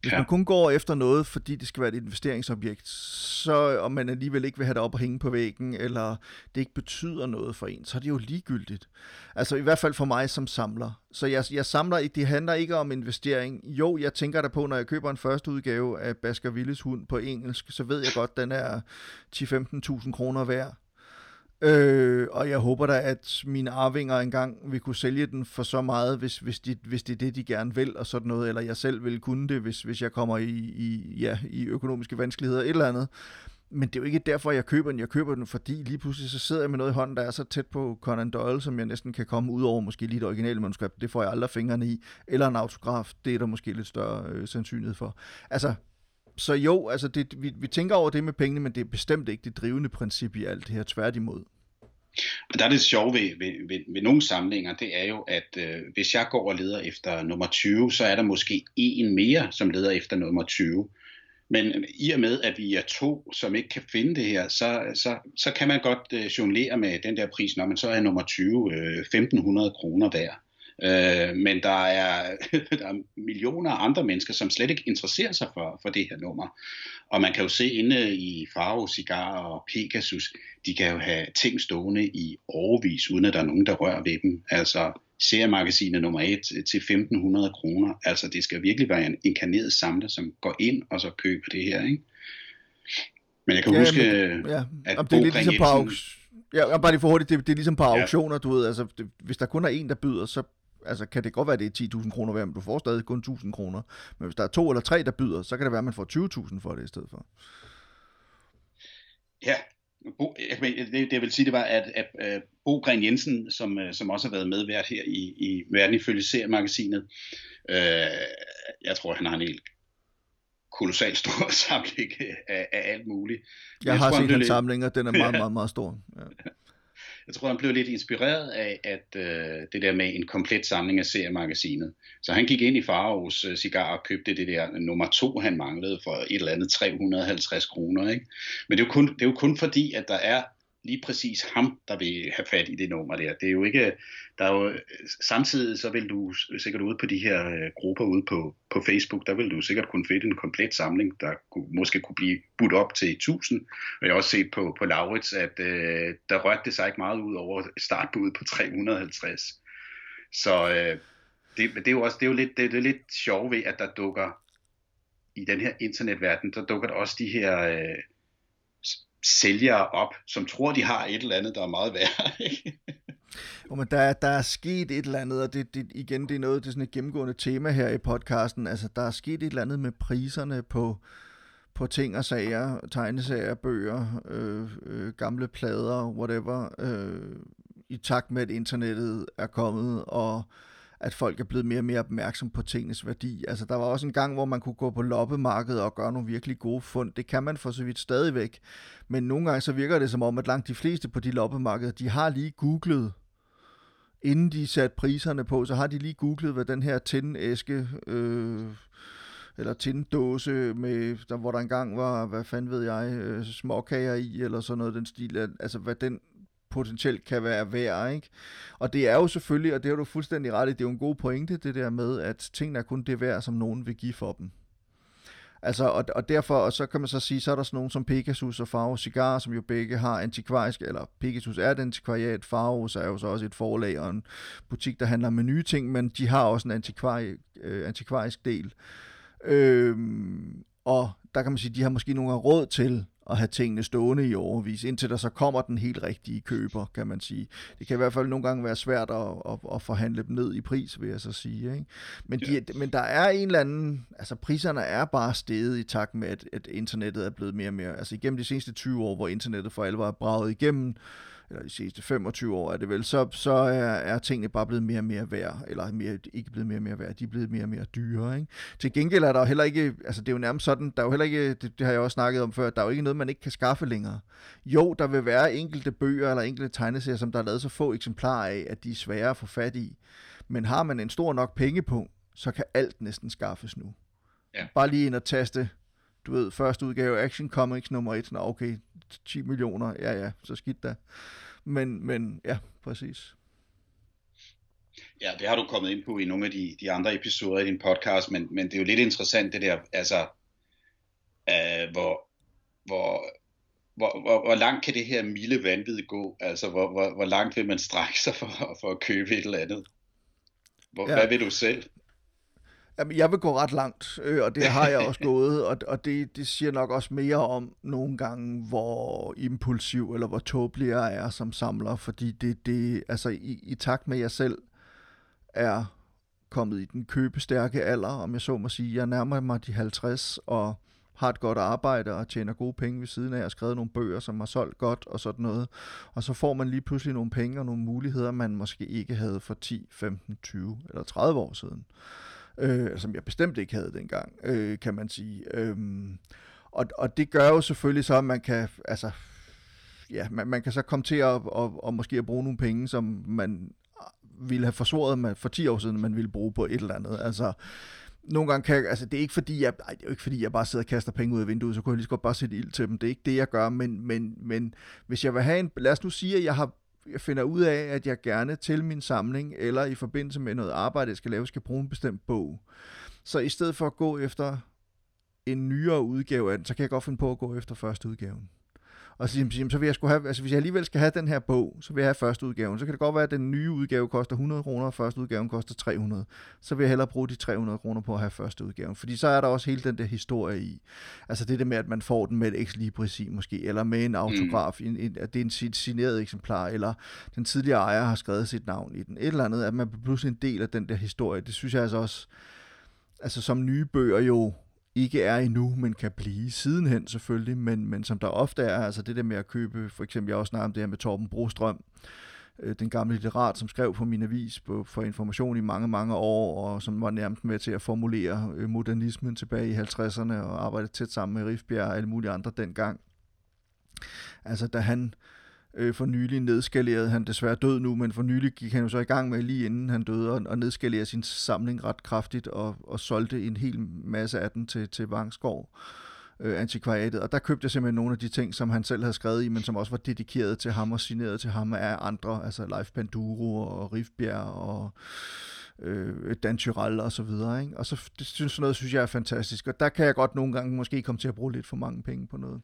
Hvis ja. man kun går efter noget, fordi det skal være et investeringsobjekt, så og man alligevel ikke vil have det op og hænge på væggen, eller det ikke betyder noget for en, så er det jo ligegyldigt. Altså i hvert fald for mig som samler. Så jeg, jeg samler ikke, det handler ikke om investering. Jo, jeg tænker der på, når jeg køber en første udgave af Baskervilles hund på engelsk, så ved jeg godt, den er 10-15.000 kroner værd. Øh, og jeg håber da, at mine arvinger engang vil kunne sælge den for så meget, hvis, hvis, de, hvis det er det, de gerne vil, og sådan noget, eller jeg selv vil kunne det, hvis, hvis jeg kommer i, i, ja, i økonomiske vanskeligheder, et eller andet. Men det er jo ikke derfor, jeg køber den. Jeg køber den, fordi lige pludselig så sidder jeg med noget i hånden, der er så tæt på Conan Doyle, som jeg næsten kan komme ud over, måske lige et originale manuskript. Det får jeg aldrig fingrene i. Eller en autograf. Det er der måske lidt større øh, sandsynlighed for. Altså, så jo, altså det, vi, vi tænker over det med pengene, men det er bestemt ikke det drivende princip i alt det her, tværtimod. Og der er det sjove ved, ved, ved, ved nogle samlinger, det er jo, at øh, hvis jeg går og leder efter nummer 20, så er der måske en mere, som leder efter nummer 20. Men øh, i og med, at vi er to, som ikke kan finde det her, så, så, så kan man godt øh, jonglere med den der pris, når man så er nummer 20 øh, 1500 kroner værd. Øh, men der er, *laughs* der er millioner af andre mennesker, som slet ikke interesserer sig for, for det her nummer. Og man kan jo se inde i Faro, Cigar og Pegasus, de kan jo have ting stående i overvis, uden at der er nogen, der rører ved dem. Altså seriemagasinet nummer 1 til 1500 kroner. Altså det skal virkelig være en inkarneret samler, som går ind og så køber det her. Ikke? Men jeg kan ja, huske, men, ja. at det er lidt ligesom på Ja, bare lige for hurtigt, det, det er ligesom på auktioner, ja. du ved, altså det, hvis der kun er en, der byder, så altså kan det godt være, at det er 10.000 kroner værd, men du får stadig kun 1.000 kroner. Men hvis der er to eller tre, der byder, så kan det være, at man får 20.000 for det i stedet for. Ja, Bo, det, det jeg vil sige, det var, at, at, at Bo Gren Jensen, som, øh, som også har været medvært her i, i Verden ifølge seriemagasinet, øh, jeg tror, han har en helt kolossalt stor *laughs* samling af, af alt muligt. Jeg, jeg har tror, set hans samling, og den er meget, *laughs* meget, meget stor. Ja. Jeg tror, han blev lidt inspireret af at øh, det der med en komplet samling af seriemagasinet. Så han gik ind i Faros øh, cigar og købte det der nummer to, han manglede for et eller andet 350 kroner. Ikke? Men det er, jo kun, det er jo kun fordi, at der er lige præcis ham, der vil have fat i det nummer der. Det er jo ikke, der er jo, samtidig så vil du sikkert ude på de her øh, grupper ude på, på Facebook, der vil du sikkert kunne finde en komplet samling, der kunne, måske kunne blive budt op til 1000. Og jeg har også set på, på Laurits, at øh, der rørte det sig ikke meget ud over startbuddet på 350. Så øh, det, det, er jo også det er jo lidt, det, det er lidt sjovt ved, at der dukker i den her internetverden, der dukker der også de her øh, sælgere op, som tror, de har et eller andet, der er meget værd. Jo, *laughs* men der, der er sket et eller andet, og det, det, igen, det er noget, det er sådan et gennemgående tema her i podcasten. Altså, der er sket et eller andet med priserne på, på ting og sager, tegnesager, bøger, øh, øh, gamle plader, whatever, øh, i takt med, at internettet er kommet, og at folk er blevet mere og mere opmærksom på tingens værdi. Altså, der var også en gang, hvor man kunne gå på loppemarkedet og gøre nogle virkelig gode fund. Det kan man for så vidt stadigvæk. Men nogle gange så virker det som om, at langt de fleste på de loppemarkeder, de har lige googlet, inden de satte priserne på, så har de lige googlet, hvad den her tændæske... Øh, eller tinddåse, med, der, hvor der engang var, hvad fanden ved jeg, øh, småkager i, eller sådan noget den stil, altså hvad den potentielt kan være værd, ikke? Og det er jo selvfølgelig, og det har du fuldstændig ret i, det er jo en god pointe, det der med, at tingene er kun det værd, som nogen vil give for dem. Altså, og, og derfor, og så kan man så sige, så er der sådan nogen som Pegasus og Faro Cigar, som jo begge har antikvarisk, eller Pegasus er et antikvariat, Faro er jo så også et forlag og en butik, der handler med nye ting, men de har også en antikvari, øh, antikvarisk del. Øhm, og der kan man sige, de har måske nogle råd til at have tingene stående i overvis, indtil der så kommer den helt rigtige køber, kan man sige. Det kan i hvert fald nogle gange være svært at, at, at forhandle dem ned i pris, vil jeg så sige. Ikke? Men, de, ja. men der er en eller anden, altså priserne er bare steget i takt med, at, at internettet er blevet mere og mere, altså igennem de seneste 20 år, hvor internettet for alvor er braget igennem, eller de sidste 25 år er det vel, så, så er, er tingene bare blevet mere og mere værd, eller mere, ikke blevet mere og mere værd, de er blevet mere og mere dyre. Ikke? Til gengæld er der jo heller ikke, altså det er jo nærmest sådan, der er jo heller ikke, det, det har jeg også snakket om før, der er jo ikke noget, man ikke kan skaffe længere. Jo, der vil være enkelte bøger eller enkelte tegneserier, som der er lavet så få eksemplarer af, at de er svære at få fat i. Men har man en stor nok pengepunkt, så kan alt næsten skaffes nu. Ja. Bare lige ind og taste, du ved, første udgave Action Comics nummer 1, Nå, okay, 10 millioner, ja ja, så skidt da. Men, men ja, præcis. Ja, det har du kommet ind på i nogle af de, de andre episoder i din podcast, men, men det er jo lidt interessant det der, altså, øh, hvor, hvor, hvor, hvor, hvor langt kan det her milde vanvid gå? Altså, hvor, hvor, hvor langt vil man strække sig for, for at købe et eller andet? Hvor, ja. Hvad vil du selv? Jamen, jeg vil gå ret langt, øh, og det har jeg også *laughs* gået, og, og det, det siger nok også mere om nogle gange, hvor impulsiv eller hvor tåbelig jeg er som samler, fordi det, det altså i, i takt med, at jeg selv er kommet i den købestærke alder, om jeg så må sige, jeg nærmer mig de 50, og har et godt arbejde og tjener gode penge ved siden af, og skrevet nogle bøger, som har solgt godt og sådan noget. Og så får man lige pludselig nogle penge og nogle muligheder, man måske ikke havde for 10, 15, 20 eller 30 år siden øh, som jeg bestemt ikke havde dengang, øh, kan man sige. Øhm, og, og det gør jo selvfølgelig så, at man kan, altså, ja, man, man kan så komme til at og, og måske at bruge nogle penge, som man ville have forsvoret man, for 10 år siden, man ville bruge på et eller andet. Altså, nogle gange kan altså det er ikke fordi, jeg, ej, det er jo ikke fordi, jeg bare sidder og kaster penge ud af vinduet, så kunne jeg lige så godt bare sætte ild til dem. Det er ikke det, jeg gør, men, men, men hvis jeg vil have en, lad os nu sige, at jeg har jeg finder ud af, at jeg gerne til min samling, eller i forbindelse med noget arbejde, jeg skal lave, skal bruge en bestemt bog. Så i stedet for at gå efter en nyere udgave af den, så kan jeg godt finde på at gå efter første udgaven og sige, så vil jeg skulle have, altså hvis jeg alligevel skal have den her bog, så vil jeg have første udgaven. Så kan det godt være, at den nye udgave koster 100 kroner, og første udgaven koster 300. Så vil jeg hellere bruge de 300 kroner på at have første udgaven. Fordi så er der også hele den der historie i. Altså det der med, at man får den med et ex libris i måske, eller med en autograf, mm. en, en, at det er en signeret eksemplar, eller den tidligere ejer har skrevet sit navn i den. Et eller andet, at man pludselig en del af den der historie. Det synes jeg altså også, altså som nye bøger jo ikke er endnu, men kan blive sidenhen selvfølgelig, men, men som der ofte er, altså det der med at købe, for eksempel jeg også snakket om det her med Torben Brostrøm, øh, den gamle litterat, som skrev på min avis på, for information i mange, mange år, og som var nærmest med til at formulere øh, modernismen tilbage i 50'erne, og arbejdede tæt sammen med Rifbjerg og alle mulige andre dengang. Altså da han Øh, Øh, for nylig nedskalerede han desværre død nu, men for nylig gik han jo så i gang med lige inden han døde og, og nedskalerede sin samling ret kraftigt og, og solgte en hel masse af den til, til Vangsgaard øh, antikvariatet, og der købte jeg simpelthen nogle af de ting, som han selv havde skrevet i, men som også var dedikeret til ham og signeret til ham af andre, altså Leif Panduro og Rifbjerg og øh, Dan Tyrell og så videre. Ikke? Og så det synes, sådan noget synes jeg er fantastisk, og der kan jeg godt nogle gange måske komme til at bruge lidt for mange penge på noget.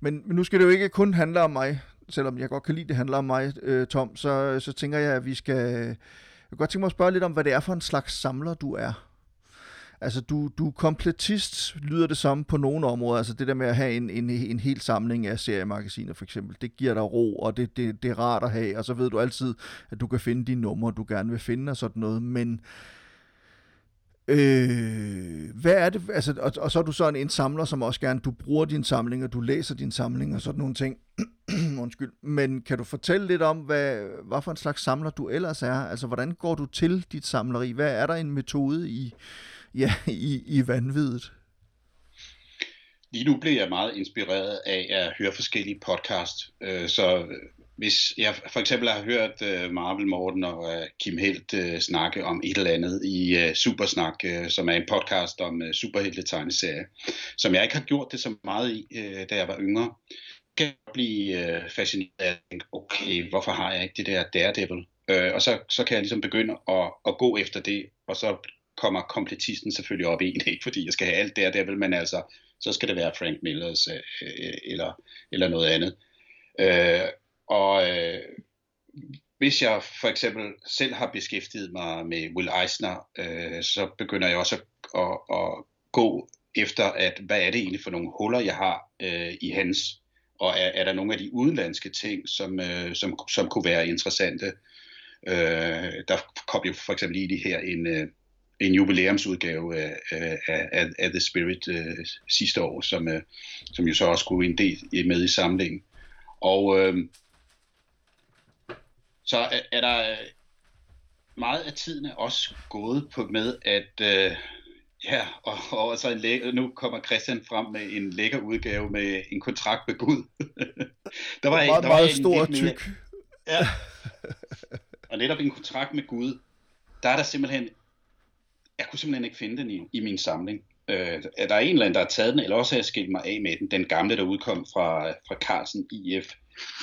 Men, men nu skal det jo ikke kun handle om mig selvom jeg godt kan lide, det handler om mig, øh, Tom, så, så tænker jeg, at vi skal... Jeg kunne godt tænke mig at spørge lidt om, hvad det er for en slags samler, du er. Altså, du, du er kompletist, lyder det som på nogle områder. Altså, det der med at have en, en, en hel samling af seriemagasiner, for eksempel, det giver dig ro, og det, det, det er rart at have, og så ved du altid, at du kan finde de numre, du gerne vil finde, og sådan noget. Men Øh, hvad er det, altså, og, og så er du sådan en, samler, som også gerne, du bruger din samling, og du læser din samling, og sådan nogle ting. *clears throat* Undskyld. Men kan du fortælle lidt om, hvad, hvad for en slags samler du ellers er? Altså, hvordan går du til dit samleri? Hvad er der en metode i, ja, i, i vanvidet? Lige nu bliver jeg meget inspireret af at høre forskellige podcasts. Øh, så øh, hvis jeg for eksempel har hørt øh, Marvel Morten og Kim Helt snakke om et eller andet i Supersnak, som er en podcast om superhelte tegneserier, som jeg ikke har gjort det så meget i, da jeg var yngre, kan jeg blive fascineret af, okay, hvorfor har jeg ikke det der Daredevil? Øh, og så, så kan jeg ligesom begynde at, at gå efter det, og så kommer kompletisten selvfølgelig op en, *laughs* ikke fordi jeg skal have alt der, der vil man altså, så skal det være Frank Millers øh, øh, eller, eller noget andet. Øh, og øh, hvis jeg for eksempel selv har beskæftiget mig med Will Eisner, øh, så begynder jeg også at, at, at gå efter, at hvad er det egentlig for nogle huller, jeg har øh, i hans, og er, er der nogle af de udenlandske ting, som, øh, som, som kunne være interessante. Øh, der kom jo for eksempel lige her en, øh, en jubilæumsudgave af, af, af, af The Spirit øh, sidste år, som, øh, som jo så også kunne en del med i samlingen. Og øh, så er, er der meget af tiden er også gået på med, at øh, ja, og, og så en læ- nu kommer Christian frem med en lækker udgave med en kontrakt med Gud. *laughs* der var, meget, der var meget en stor tyk. Ja. og netop en kontrakt med Gud, der er der simpelthen, jeg kunne simpelthen ikke finde den i, i min samling. Øh, er der en eller anden, der har taget den, eller også har jeg skilt mig af med den, den gamle, der udkom fra, fra Carlsen IF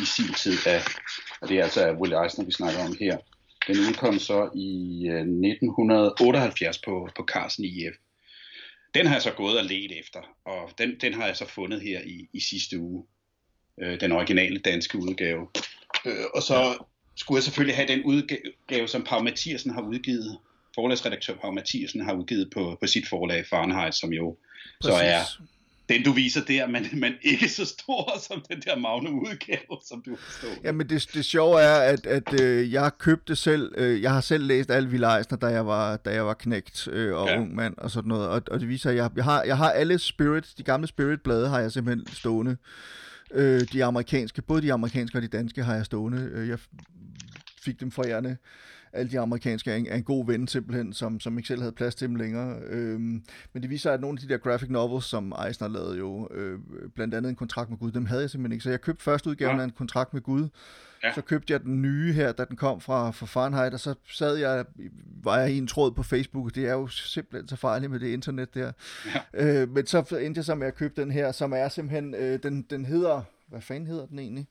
i sin tid af, og det er altså Will Eisner, vi snakker om her. Den udkom så i 1978 øh, på, på Carlsen IF. Den har jeg så gået og let efter, og den, den har jeg så fundet her i, i sidste uge. Øh, den originale danske udgave. Øh, og så skulle jeg selvfølgelig have den udgave, som Pau Mathiasen har udgivet. Forlagsredaktør Pau Mathiasen har udgivet på, på sit forlag Fahrenheit, som jo Præcis. så er den du viser der, men, men ikke så stor som den der magnum udgave, som du forstår. Ja, men det, det sjove er, at, at øh, jeg købte selv, øh, jeg har selv læst alle Eisner, da jeg var, da jeg var knægt øh, og ja. ung mand og sådan noget, og, og det viser, at jeg, jeg, har, jeg har alle Spirit, de gamle Spirit-blade har jeg simpelthen stående. Øh, de amerikanske, både de amerikanske og de danske har jeg stående. Øh, jeg fik dem fra hjernet alle de amerikanske er en, er en god ven simpelthen, som, som ikke selv havde plads til dem længere. Øhm, men det viser sig, at nogle af de der graphic novels, som Eisner lavede jo, øh, blandt andet en kontrakt med Gud, dem havde jeg simpelthen ikke. Så jeg købte første udgaven ja. af en kontrakt med Gud, ja. så købte jeg den nye her, da den kom fra, fra Fahrenheit, og så sad jeg, var jeg i en tråd på Facebook, det er jo simpelthen så farligt med det internet der. Ja. Øh, men så endte jeg så med at købe den her, som er simpelthen, øh, den, den hedder, hvad fanden hedder den egentlig?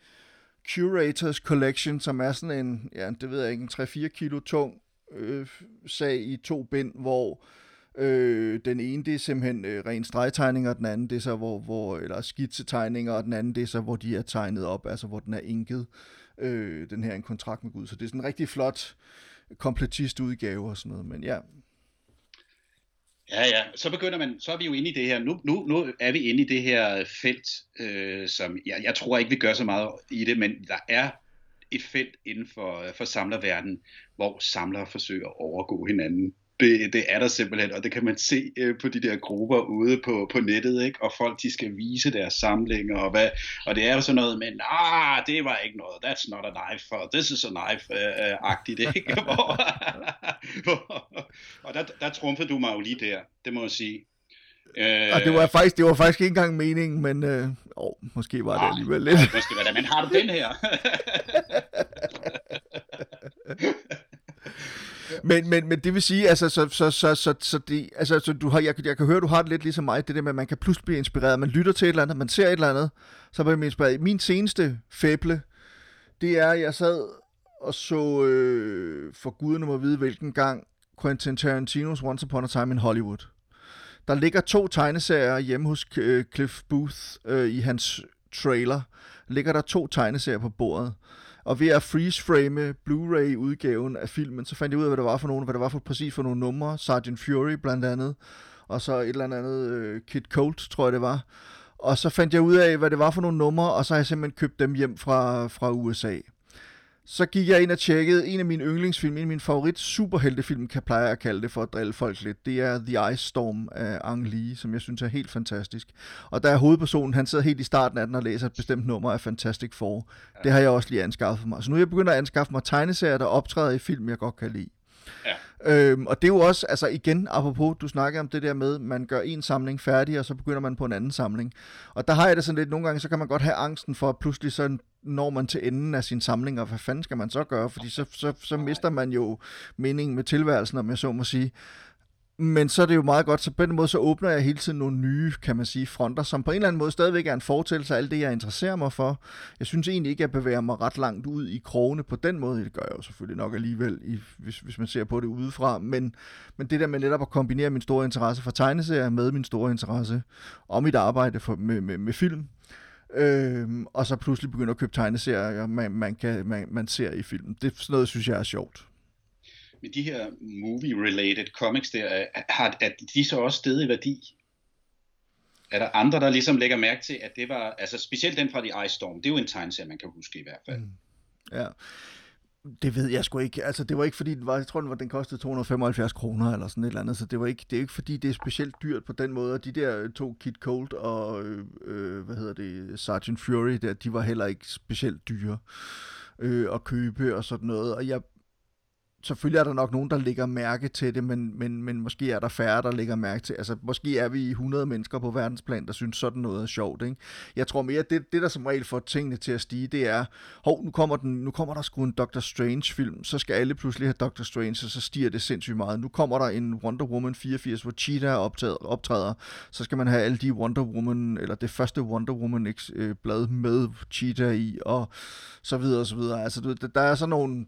Curators Collection, som er sådan en, ja, det ved jeg ikke, en 3-4 kilo tung øh, sag i to bind, hvor øh, den ene det er simpelthen øh, ren stregtegninger, og den anden det er så, hvor, hvor, eller skitsetegninger, og den anden det er så, hvor de er tegnet op, altså hvor den er inket, øh, den her en kontrakt med Gud. Så det er sådan en rigtig flot kompletist udgave og sådan noget, men ja, Ja, ja. Så begynder man, så er vi jo inde i det her. Nu, nu, nu er vi inde i det her felt, øh, som jeg, jeg tror ikke, vi gør så meget i det, men der er et felt inden for, for samlerverdenen, hvor samlere forsøger at overgå hinanden det, det er der simpelthen, og det kan man se øh, på de der grupper ude på, på nettet, ikke? og folk de skal vise deres samlinger, og, hvad, og det er jo sådan noget med, ah, det var ikke noget, that's not a knife, or this is a knife-agtigt, øh, ikke? *laughs* og der, der trumfede du mig jo lige der, det må jeg sige. Øh, og det var faktisk det var faktisk ikke engang meningen, men øh, åh, måske var det alligevel lidt. Måske var det, men har du den her? *laughs* men, men, men det vil sige, altså, så, så, så, så, så, det, altså, så du har, jeg, jeg kan høre, du har det lidt ligesom mig, det der med, at man kan pludselig blive inspireret. Man lytter til et eller andet, man ser et eller andet, så bliver man inspireret. Min seneste fæble, det er, at jeg sad og så, øh, for guderne må vide, hvilken gang Quentin Tarantinos Once Upon a Time in Hollywood. Der ligger to tegneserier hjemme hos øh, Cliff Booth øh, i hans trailer. Ligger der to tegneserier på bordet. Og ved at freeze-frame Blu-ray-udgaven af filmen, så fandt jeg ud af, hvad det var for nogle, hvad det var for præcis for nogle numre. Sergeant Fury blandt andet, og så et eller andet øh, Kid Colt, tror jeg det var. Og så fandt jeg ud af, hvad det var for nogle numre, og så har jeg simpelthen købt dem hjem fra, fra USA. Så gik jeg ind og tjekkede en af mine yndlingsfilm, en af mine favorit superheltefilm, kan pleje at kalde det for at drille folk lidt. Det er The Ice Storm af Ang Lee, som jeg synes er helt fantastisk. Og der er hovedpersonen, han sidder helt i starten af den og læser et bestemt nummer af Fantastic Four. Det har jeg også lige anskaffet mig. Så nu er jeg begyndt at anskaffe mig tegneserier, der optræder i film, jeg godt kan lide. Ja. Øhm, og det er jo også, altså igen, apropos, du snakker om det der med, man gør en samling færdig, og så begynder man på en anden samling. Og der har jeg det sådan lidt, nogle gange, så kan man godt have angsten for, at pludselig så når man til enden af sin samling, og hvad fanden skal man så gøre? Fordi så, så, så mister man jo meningen med tilværelsen, om jeg så må sige. Men så er det jo meget godt, så på den måde så åbner jeg hele tiden nogle nye, kan man sige, fronter, som på en eller anden måde stadigvæk er en fortællelse af alt det, jeg interesserer mig for. Jeg synes egentlig ikke, at jeg bevæger mig ret langt ud i krogene på den måde. Det gør jeg jo selvfølgelig nok alligevel, i, hvis, hvis man ser på det udefra. Men, men det der med netop at kombinere min store interesse for tegneserier med min store interesse og mit arbejde for, med, med, med film, Øhm, og så pludselig begynder at købe tegneserier, man, man, kan, man, man ser i filmen. Det sådan noget, synes jeg er sjovt. Men de her movie-related comics der, har, er de så også stedet i værdi? Er der andre, der ligesom lægger mærke til, at det var, altså specielt den fra The Ice Storm, det er jo en tegneserie, man kan huske i hvert fald. Mm. Ja. Det ved jeg sgu ikke. Altså, det var ikke fordi, den var, jeg tror, den, var, den kostede 275 kroner eller sådan et eller andet, så det var ikke, det er ikke fordi, det er specielt dyrt på den måde. Og de der øh, to Kid Cold og, øh, øh, hvad hedder det, Sergeant Fury, der, de var heller ikke specielt dyre. øh, at købe og sådan noget. Og jeg, selvfølgelig er der nok nogen, der lægger mærke til det, men, men, men måske er der færre, der lægger mærke til Altså, måske er vi 100 mennesker på verdensplan, der synes sådan noget er sjovt, ikke? Jeg tror mere, det, det der som regel får tingene til at stige, det er, hov, nu kommer, den, nu kommer der sgu en Doctor Strange-film, så skal alle pludselig have Doctor Strange, og så stiger det sindssygt meget. Nu kommer der en Wonder Woman 84, hvor Cheetah optaget, optræder, så skal man have alle de Wonder Woman, eller det første Wonder Woman-blad øh, med Cheetah i, og så videre og så videre. Altså, der er sådan nogle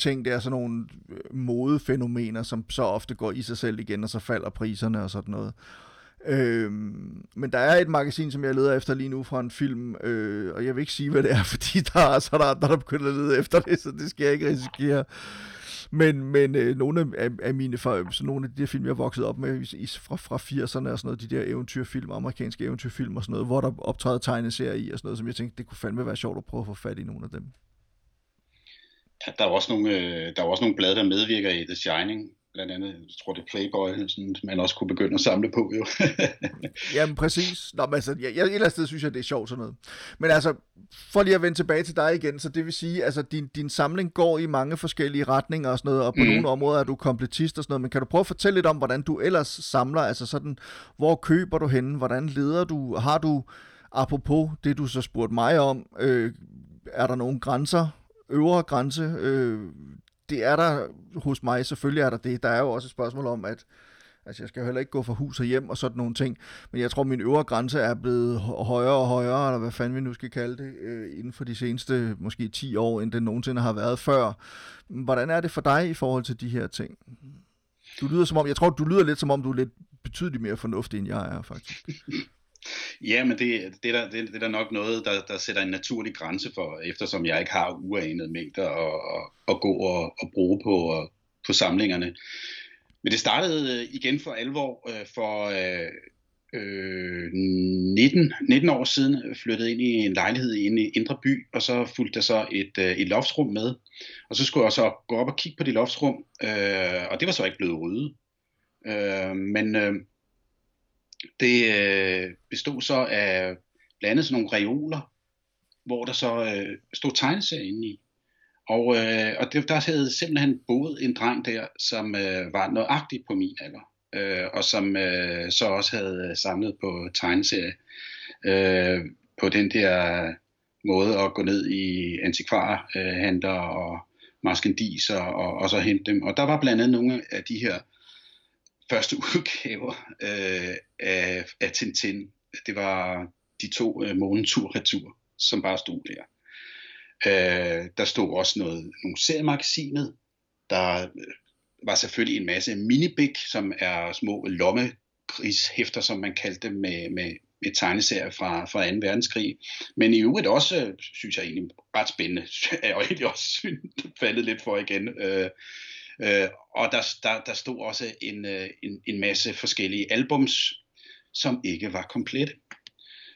ting, det er sådan nogle øh, modefænomener, som så ofte går i sig selv igen, og så falder priserne og sådan noget. Øhm, men der er et magasin, som jeg leder efter lige nu fra en film, øh, og jeg vil ikke sige, hvad det er, *laughs* fordi der er så der andre, der begynder at lede efter det, så det skal jeg ikke risikere. Men, men øh, nogle af, af mine så nogle af de der film, jeg voksede op med i, fra, fra 80'erne og sådan noget, de der eventyrfilm, amerikanske eventyrfilm og sådan noget, hvor der optræder tegneserier i og sådan noget, som jeg tænkte, det kunne fandme være sjovt at prøve at få fat i nogle af dem der er også nogle, øh, der er også nogle blade, der medvirker i The Shining, blandt andet, jeg tror det er Playboy, sådan, man også kunne begynde at samle på, jo. *laughs* Jamen præcis. Nå, men altså, jeg, jeg, et eller andet sted synes jeg, det er sjovt sådan noget. Men altså, for lige at vende tilbage til dig igen, så det vil sige, altså din, din samling går i mange forskellige retninger og sådan noget, og på mm. nogle områder er du kompletist og sådan noget, men kan du prøve at fortælle lidt om, hvordan du ellers samler, altså sådan, hvor køber du henne, hvordan leder du, har du, apropos det du så spurgte mig om, øh, er der nogle grænser øvre grænse. Øh, det er der hos mig, selvfølgelig er der det. Der er jo også et spørgsmål om, at altså jeg skal heller ikke gå fra hus og hjem og sådan nogle ting, men jeg tror, min øvre grænse er blevet højere og højere, eller hvad fanden vi nu skal kalde det, øh, inden for de seneste måske 10 år, end det nogensinde har været før. Hvordan er det for dig i forhold til de her ting? Du lyder som om, jeg tror, du lyder lidt som om, du er lidt betydeligt mere fornuftig, end jeg er, faktisk. Ja, men det, det, er der, det, det er der nok noget, der, der sætter en naturlig grænse for, eftersom jeg ikke har uanede mængder at, at, at gå og at bruge på, på samlingerne. Men det startede øh, igen for alvor øh, for øh, øh 19, 19 år siden, flyttede ind i en lejlighed inde i Indre By, og så fulgte der så et, et loftsrum med. Og så skulle jeg så gå op og kigge på det loftsrum, øh, og det var så ikke blevet ryddet. Øh, men øh, det øh, bestod så af blandt andet sådan nogle reoler, hvor der så øh, stod tegneserier inde i. Og, øh, og det, der havde simpelthen boet en dreng der, som øh, var nøjagtig på min alder, øh, og som øh, så også havde samlet på tegneserier øh, på den der måde at gå ned i antikvarhandler øh, og maskendiser og, og så hente dem. Og der var blandt andet nogle af de her første *laughs* udgaver øh, af, Tintin. Det var de to øh, månetur-retur, som bare stod der. Øh, der stod også noget, nogle seriemagasinet. Der øh, var selvfølgelig en masse minibig, som er små lommekrigshæfter, som man kaldte dem, med, med, med tegneserier fra, fra 2. verdenskrig. Men i øvrigt også, øh, synes jeg egentlig, ret spændende, *laughs* og jo egentlig også *laughs* faldet lidt for igen. Øh, Øh, og der, der, der stod også en, øh, en, en masse forskellige albums, som ikke var komplette.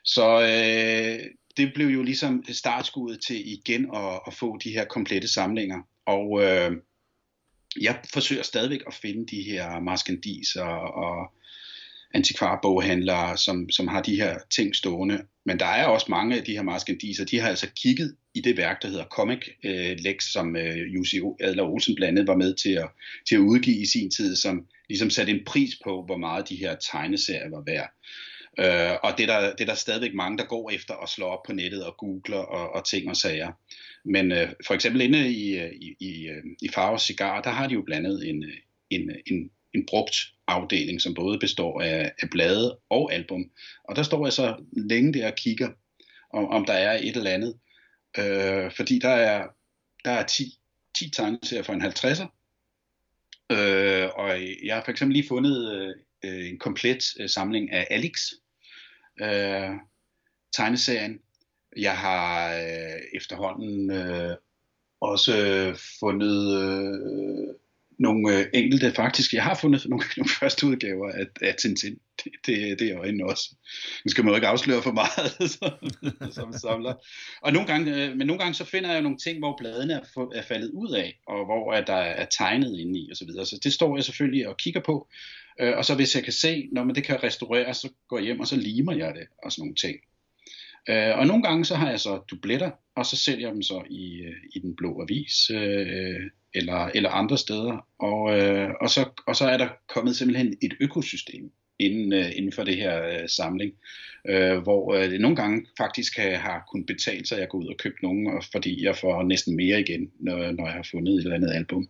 Så øh, det blev jo ligesom startskuddet til igen at, at få de her komplette samlinger. Og øh, jeg forsøger stadigvæk at finde de her maskendiser og antikvarboghandlere, som, som har de her ting stående. Men der er også mange af de her maskendiser, de har altså kigget i det værk, der hedder Comic øh, Lex, som øh, Jussi Adler Olsen blandt andet var med til at, til at udgive i sin tid, som ligesom satte en pris på, hvor meget de her tegneserier var værd. Øh, og det er, der, det er der stadigvæk mange, der går efter at slå op på nettet og googler og, og ting og sager. Men øh, for eksempel inde i, øh, i, i, øh, i Farve Cigar, der har de jo blandet en, øh, en, en, en brugt afdeling, som både består af, af blade og album. Og der står jeg så længe der og kigger, om, om der er et eller andet. Øh, fordi der er, der er 10, 10 tegneserier for en 50'er. Øh, og jeg har for eksempel lige fundet øh, en komplet øh, samling af Alex øh, tegneserien. Jeg har øh, efterhånden øh, også fundet øh, nogle øh, enkelte faktisk. Jeg har fundet nogle, *laughs* nogle første udgaver af, af Tintin. Det, det, det er øjnene også. Nu skal man jo ikke afsløre for meget *laughs* som, som samler. Og nogle gange, øh, men nogle gange så finder jeg nogle ting, hvor bladene er, er faldet ud af, og hvor er der er tegnet inde i osv. Så, så det står jeg selvfølgelig og kigger på. Øh, og så hvis jeg kan se, når man det kan restaureres, så går jeg hjem og så limer jeg det og sådan nogle ting. Øh, og nogle gange så har jeg så dubletter, og så sælger jeg dem så i, øh, i den blå avis øh, eller, eller andre steder. Og, øh, og, så, og så er der kommet simpelthen et økosystem inden, øh, inden for det her øh, samling, øh, hvor øh, det nogle gange faktisk har, har kunnet betale sig at gå ud og købe nogen, og fordi jeg får næsten mere igen, når, når jeg har fundet et eller andet album.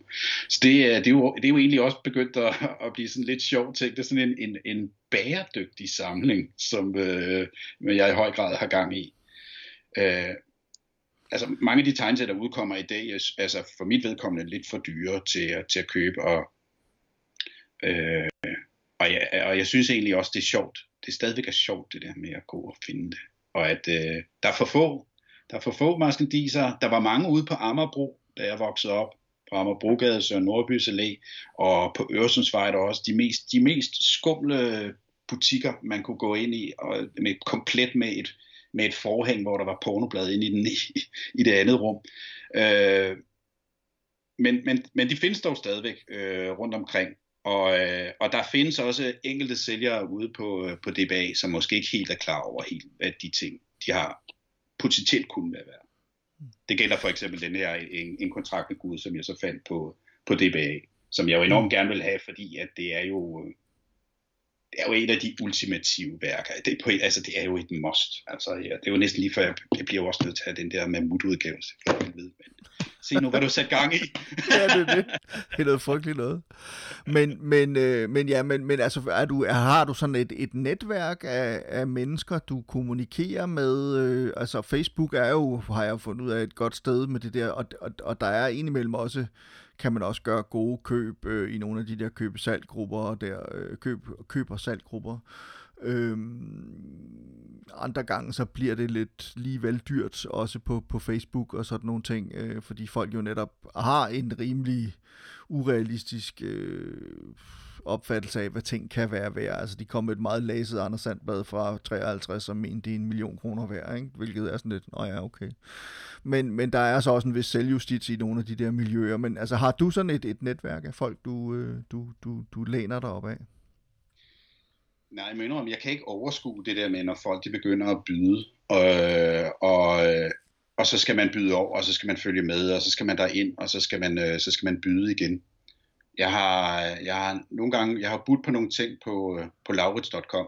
Så det, øh, det, er, jo, det er jo egentlig også begyndt at, at blive sådan lidt sjovt ting. Det er sådan en, en, en bæredygtig samling, som øh, jeg i høj grad har gang i. Øh, altså mange af de tegnesæt, der udkommer i dag, er altså for mit vedkommende lidt for dyre til, til at købe, og øh, og jeg, og jeg synes egentlig også, det er sjovt. Det er stadigvæk er sjovt, det der med at gå og finde det. Og at øh, der er for få. Der er for få maskendiser. Der var mange ude på Amagerbro, da jeg voksede op. På Amagerbrogade, Søren Nordbys Allé, og på Øresundsvej der også. De mest, de mest skumle butikker, man kunne gå ind i, og med, komplet med et, med et forhæng, hvor der var pornoblad inde i, den, *laughs* i, i det andet rum. Øh, men, men, men de findes dog stadigvæk øh, rundt omkring. Og, øh, og der findes også enkelte sælgere ude på, øh, på DBA, som måske ikke helt er klar over helt, hvad de ting, de har potentielt kunne være Det gælder for eksempel den her en, en kontrakt med Gud, som jeg så fandt på, på DBA, som jeg jo enormt gerne vil have, fordi at det er jo det er jo et af de ultimative værker. Det, på, altså, det er jo et must. Altså, ja, det er jo næsten lige før, jeg, jeg bliver også nødt til at have den der mammut-udgave. Men se nu, hvad du sat gang i. *laughs* ja, det er det. Det er noget frygteligt noget. Men, men, øh, men ja, men, men altså, er du, har du sådan et, et netværk af, af mennesker, du kommunikerer med? Øh, altså, Facebook er jo, har jeg fundet ud af, et godt sted med det der, og, og, og der er indimellem også kan man også gøre gode køb øh, i nogle af de der køb salg der øh, køb, køber og salg-grupper. Øhm, andre gange så bliver det lidt ligevel dyrt, også på, på Facebook og sådan nogle ting, øh, fordi folk jo netop har en rimelig urealistisk øh, opfattelse af, hvad ting kan være værd. Altså, de kom med et meget læset Anders Sandblad fra 53, som mente, det er en million kroner værd, ikke? hvilket er sådan lidt, nå ja, okay. Men, men der er så også en vis selvjustits i nogle af de der miljøer. Men altså, har du sådan et, et netværk af folk, du, øh, du, du, du læner dig op af? Nej, men jeg kan ikke overskue det der med, når folk de begynder at byde, øh, og, øh, og så skal man byde over, og så skal man følge med, og så skal man ind, og så skal man, øh, så skal man byde igen. Jeg har, jeg har nogle gange, jeg har budt på nogle ting på, øh, på laurits.com,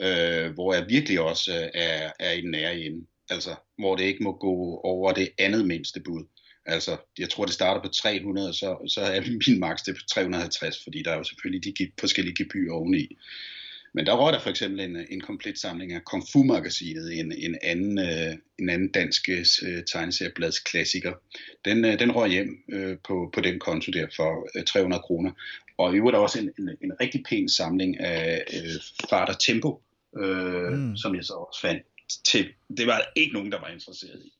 øh, hvor jeg virkelig også øh, er, er i den nære ende. Altså, hvor det ikke må gå over det andet mindste bud. Altså, jeg tror, det starter på 300, så, så er min maks det på 350, fordi der er jo selvfølgelig de forskellige gebyrer oveni. Men der røg der for eksempel en, en komplet samling af Kung Fu-magasinet, en, en, anden, øh, en anden dansk øh, tegneserieblads klassiker. Den, øh, den røg hjem øh, på, på den konto der for øh, 300 kroner. Og i øvrigt også en, en, en rigtig pæn samling af øh, Fart og Tempo, øh, mm. som jeg så også fandt. Til, det var der ikke nogen, der var interesseret i.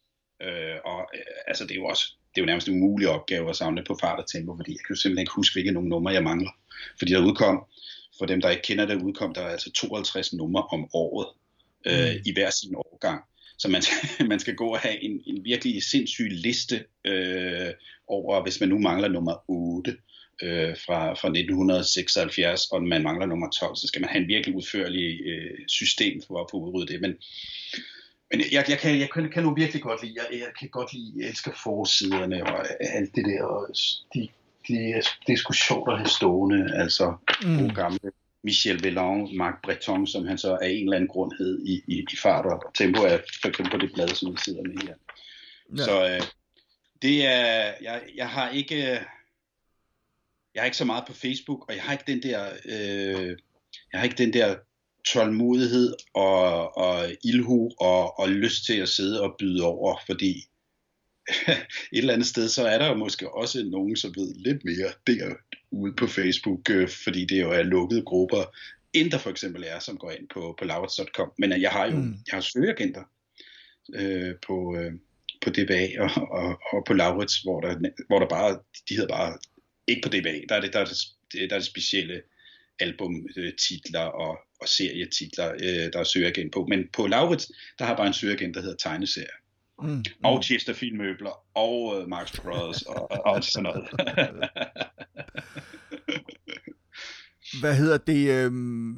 Øh, og øh, altså, det er jo også det er jo nærmest en umulig opgave at samle på fart og tempo, fordi jeg kan jo simpelthen ikke huske, hvilke nogle numre jeg mangler. Fordi der udkom for dem, der ikke kender det, udkom der altså 52 numre om året øh, mm. i hver sin årgang. Så man, *laughs* man skal gå og have en, en virkelig sindssyg liste øh, over, hvis man nu mangler nummer 8 øh, fra, fra 1976, og man mangler nummer 12, så skal man have en virkelig udførlig øh, system for at få udryddet det. Men, men jeg, jeg, kan, jeg kan, kan nu virkelig godt lide, jeg, jeg kan godt lide, jeg elsker forsiderne og alt det der, og de det, det er sgu sjovt at have stående, altså mm. gamle Michel Vellon, Marc Breton, som han så af en eller anden grund hed i, i, i fart og tempo, er for eksempel på det blad, som vi sidder med her. Ja. Så øh, det er, jeg, jeg har ikke, jeg har ikke så meget på Facebook, og jeg har ikke den der, øh, jeg har ikke den der tålmodighed og, og ilhu og, og lyst til at sidde og byde over, fordi et eller andet sted, så er der jo måske også nogen, som ved lidt mere derude på Facebook, øh, fordi det jo er lukkede grupper, end der for eksempel er, som går ind på, på laurits.com. Men øh, jeg har jo mm. jeg har søgeagenter øh, på, øh, på DBA og, og, og på Laurits, hvor der, hvor der bare, de hedder bare, ikke på DBA, der er det, der er det, der er det specielle albumtitler og, og serietitler, øh, der er søgeagent på. Men på Laurits, der har bare en søgeagent, der hedder tegneserier. Mm, mm. Og Chesterfield møbler, og uh, Marx Brothers, og, og sådan noget. *laughs* Hvad hedder det? Øhm...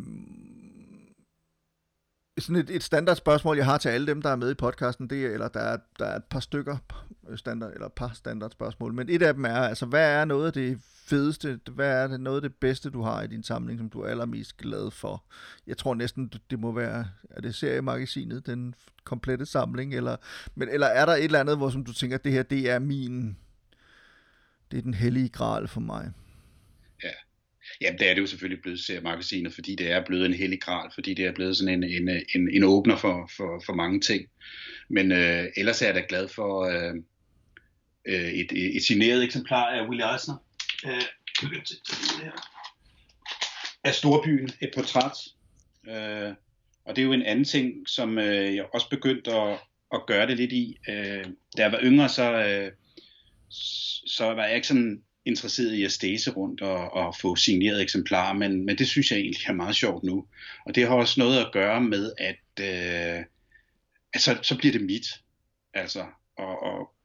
sådan et, et standard spørgsmål, jeg har til alle dem, der er med i podcasten, det er, eller der er, der er et par stykker standard, eller par standard spørgsmål, men et af dem er, altså, hvad er noget af det fedeste, hvad er det noget af det bedste, du har i din samling, som du er allermest glad for? Jeg tror næsten, det må være, er det seriemagasinet, den komplette samling, eller, men, eller er der et eller andet, hvor som du tænker, det her, det er min, det er den hellige gral for mig? Ja, Jamen, det er det jo selvfølgelig blevet seriemagasinet, fordi det er blevet en hellig gral, fordi det er blevet sådan en, en, en, en åbner for, for, for mange ting. Men øh, ellers er jeg da glad for øh, øh et, et, signeret eksemplar af Willie Eisner. Øh, af Storbyen, et portræt. Øh, og det er jo en anden ting, som øh, jeg også begyndte at, at gøre det lidt i. Øh, da jeg var yngre, så, øh, så var jeg ikke sådan interesseret i at stæse rundt og, og få signeret eksemplarer, men, men det synes jeg egentlig er meget sjovt nu. Og det har også noget at gøre med, at, øh, at så, så bliver det mit. Altså, og, og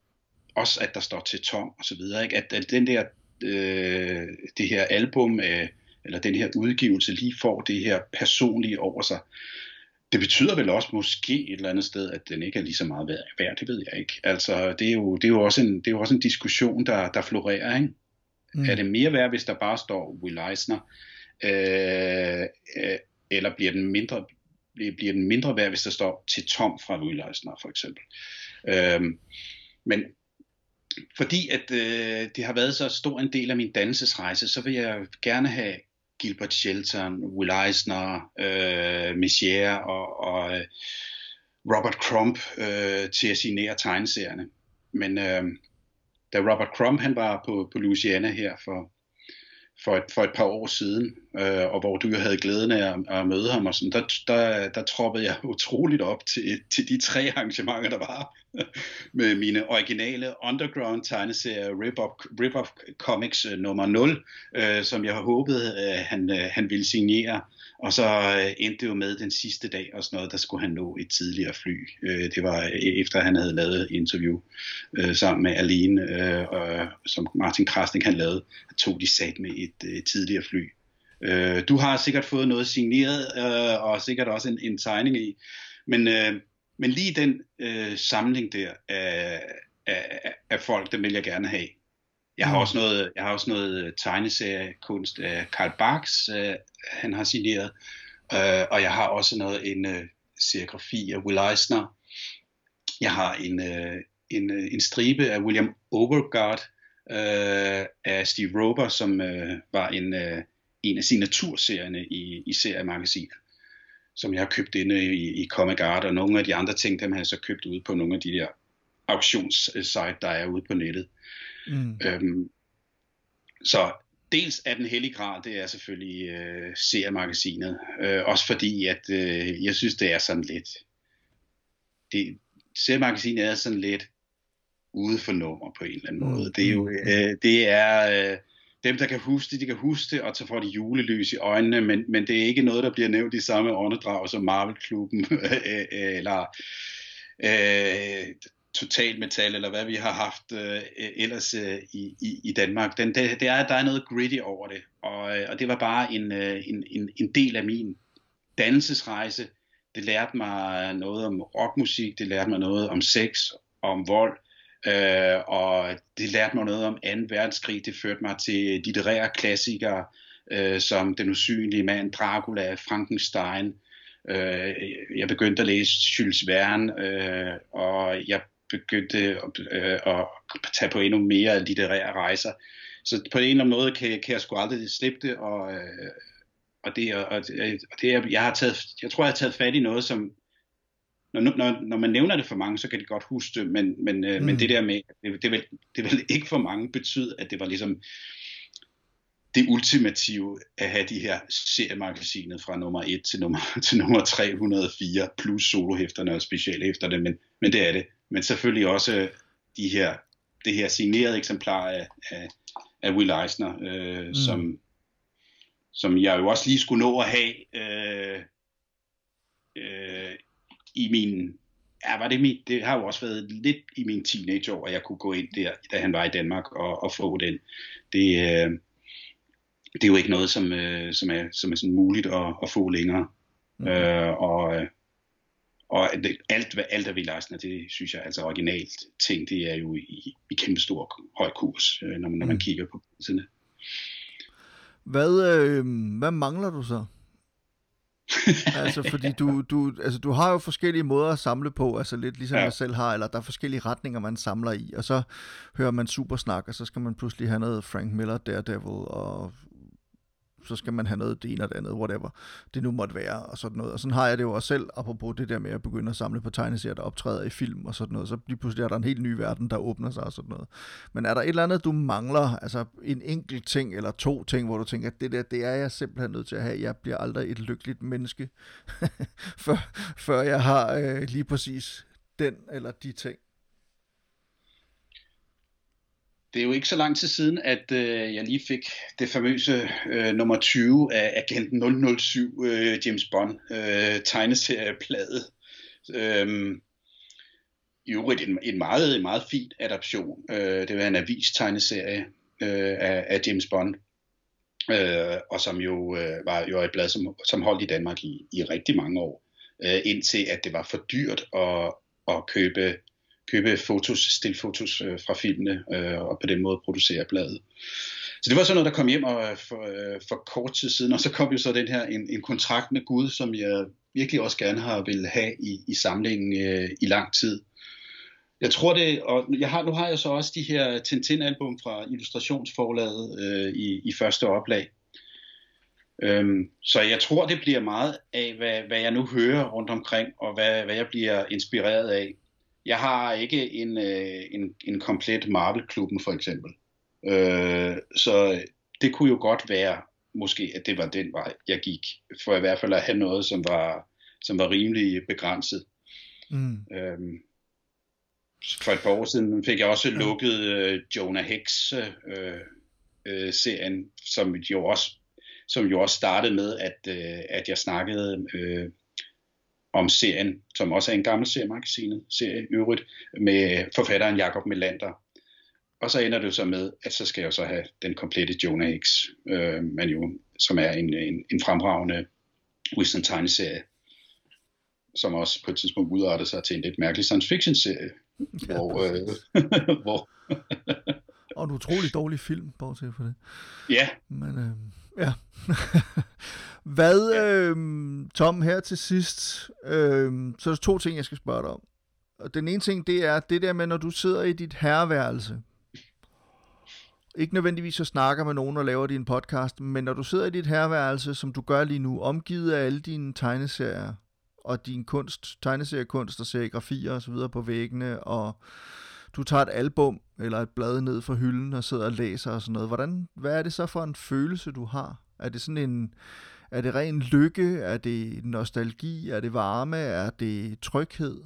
også at der står til tom og så videre. Ikke? At, at den der, øh, det her album, øh, eller den her udgivelse lige får det her personlige over sig. Det betyder vel også måske et eller andet sted, at den ikke er lige så meget værd, det ved jeg ikke. Altså, det er jo, det er jo, også, en, det er jo også en diskussion, der, der florerer, ikke? Mm. Er det mere værd, hvis der bare står Will Eisner? Øh, øh, eller bliver den mindre bliver den mindre værd, hvis der står til Tom fra Will Eisner, for eksempel. Øh, men fordi at øh, det har været så stor en del af min dannelsesrejse, så vil jeg gerne have Gilbert Shelton, Will Eisner, øh, Messier og, og øh, Robert Crump øh, til at signere tegneserierne. Men øh, da Robert Crumb han var på, på Louisiana her for, for, et, for et par år siden, øh, og hvor du jo havde glæden af at, at møde ham, og sådan, der, der, der troppede jeg *laughs* utroligt op til, til de tre arrangementer, der var, *laughs* med mine originale underground tegneserier Rip-Off Rip Comics øh, nummer 0, øh, som jeg har håbet, øh, han, øh, han ville signere, og så øh, endte det jo med den sidste dag og sådan noget, der skulle han nå et tidligere fly. Øh, det var øh, efter han havde lavet interview øh, sammen med Aline, øh, og, som Martin Krasnik han lavede, tog de sat med et øh, tidligere fly. Øh, du har sikkert fået noget signeret, øh, og sikkert også en, en tegning i, men, øh, men lige den øh, samling der af, af, af folk, den vil jeg gerne have. Jeg har mm. også noget, jeg har også noget tegneseriekunst af Karl Barks, øh, han har signeret, øh, og jeg har også noget en øh, serigrafi af Will Eisner. Jeg har en øh, en, øh, en stribe af William Overgaard øh, af Steve Rober, som øh, var en øh, en af signaturserierne i, i seriemagasinet, som jeg har købt inde i, i Comic Art, og nogle af de andre ting, dem har jeg så købt ude på nogle af de der auktionssite, der er ude på nettet. Mm. Øhm, så dels er den hellige grad, det er selvfølgelig øh, seriemagasinet. Øh, også fordi, at øh, jeg synes, det er sådan lidt... Det, seriemagasinet er sådan lidt ude for nummer på en eller anden måde. Mm. Det er jo... Øh, det er... Øh, dem, der kan huske det, de kan huske det, og så får de julelys i øjnene, men, men det er ikke noget, der bliver nævnt i samme åndedrag som Marvel-klubben, *laughs* øh, eller øh, Total Metal, eller hvad vi har haft øh, ellers øh, i, i, i Danmark. Den, det, det er, der er noget gritty over det, og, øh, og det var bare en, øh, en, en, en del af min dannelsesrejse. Det lærte mig noget om rockmusik, det lærte mig noget om sex, om vold, øh, og det lærte mig noget om 2. verdenskrig. Det førte mig til litterære klassikere, øh, som Den usynlige mand, Dracula, Frankenstein. Øh, jeg begyndte at læse Jules Verne, øh, og jeg begyndte at, øh, at tage på endnu mere litterære rejser. Så på en eller anden måde kan, kan jeg sgu aldrig slippe det, og, øh, og det, og, og det, jeg har taget, jeg tror, jeg har taget fat i noget, som når, når, når man nævner det for mange, så kan de godt huske det, men, men, øh, mm. men det der med, det, det, vil, det vil ikke for mange betyde, at det var ligesom det ultimative at have de her seriemagasinet fra nummer 1 til nummer, *laughs* til nummer 304, plus solohæfterne og specialhæfterne, men, men det er det. Men selvfølgelig også de her, det her signerede eksemplar af, af, af Will Eisner, øh, mm. som, som jeg jo også lige skulle nå at have øh, øh, i min, ja, var det mit, det har jo også været lidt i min teenageår, at jeg kunne gå ind der, da han var i Danmark og, og få den. Det, øh, det er jo ikke noget, som, øh, som, er, som er sådan muligt at, at få længere. Mm. Øh, og, og det, alt, hvad alt er vi Larsen, det synes jeg altså originalt ting, det er jo i, i kæmpe stor høj kurs, øh, når man, når man mm. kigger på sådan Hvad, øh, hvad mangler du så? Altså, fordi du, du, altså, du har jo forskellige måder at samle på, altså lidt ligesom ja. jeg selv har, eller der er forskellige retninger, man samler i, og så hører man supersnak, og så skal man pludselig have noget Frank Miller, Daredevil, og så skal man have noget det ene og det andet, whatever det nu måtte være, og sådan noget. Og sådan har jeg det jo også selv, apropos det der med at begynde at samle på tegneserier, der optræder i film og sådan noget, så lige pludselig er der en helt ny verden, der åbner sig og sådan noget. Men er der et eller andet, du mangler, altså en enkelt ting eller to ting, hvor du tænker, at det der, det er jeg simpelthen nødt til at have, jeg bliver aldrig et lykkeligt menneske, *laughs* før, før jeg har øh, lige præcis den eller de ting? Det er jo ikke så lang tid siden, at øh, jeg lige fik det famøse øh, nummer 20 af Agenten 007 øh, James Bond øh, tegneserieplade. Øh, I øvrigt en, en, meget, en meget fin adaption. Øh, det var en avis tegneserie øh, af, af James Bond. Øh, og som jo øh, var jo et blad, som, som holdt i Danmark i, i rigtig mange år. Øh, indtil at det var for dyrt at, at købe købe fotos, stillfotos øh, fra filmene, øh, og på den måde producere bladet. Så det var sådan noget, der kom hjem og, øh, for, øh, for kort tid siden, og så kom jo så den her en, en kontrakt med Gud, som jeg virkelig også gerne har vil have i, i samlingen øh, i lang tid. Jeg tror det, og jeg har, nu har jeg så også de her Tintin-album fra Illustrationsforlaget øh, i, i første oplag. Øhm, så jeg tror, det bliver meget af, hvad, hvad jeg nu hører rundt omkring, og hvad, hvad jeg bliver inspireret af. Jeg har ikke en, øh, en, en komplet Marvel-klubben for eksempel. Øh, så det kunne jo godt være, måske, at det var den vej, jeg gik. For i hvert fald at have noget, som var, som var rimelig begrænset. Mm. Øhm, for et par år siden fik jeg også lukket øh, Jonah Hex øh, øh, serien, som jo også som jo også startede med, at, øh, at jeg snakkede øh, om serien, som også er en gammel seriemagasinet, serie øvrigt, med forfatteren Jakob Melander. Og så ender det så med, at så skal jeg så have den komplette Jonah X, øh, men jo, som er en, en, en fremragende Winston serie som også på et tidspunkt udartede sig til en lidt mærkelig science fiction serie, ja, hvor, øh, *laughs* hvor og en utrolig dårlig film, bortset for det. Ja. Men øh, ja. *laughs* Hvad, øh, Tom, her til sidst, øh, så er der to ting, jeg skal spørge dig om. Og den ene ting, det er det der med, når du sidder i dit herreværelse, ikke nødvendigvis så snakker med nogen og laver din podcast, men når du sidder i dit herreværelse, som du gør lige nu, omgivet af alle dine tegneserier, og din kunst, tegneseriekunst og serigrafier og så videre på væggene, og du tager et album eller et blad ned fra hylden og sidder og læser og sådan noget. Hvordan, hvad er det så for en følelse, du har? Er det sådan en, er det ren lykke? Er det nostalgi? Er det varme? Er det tryghed?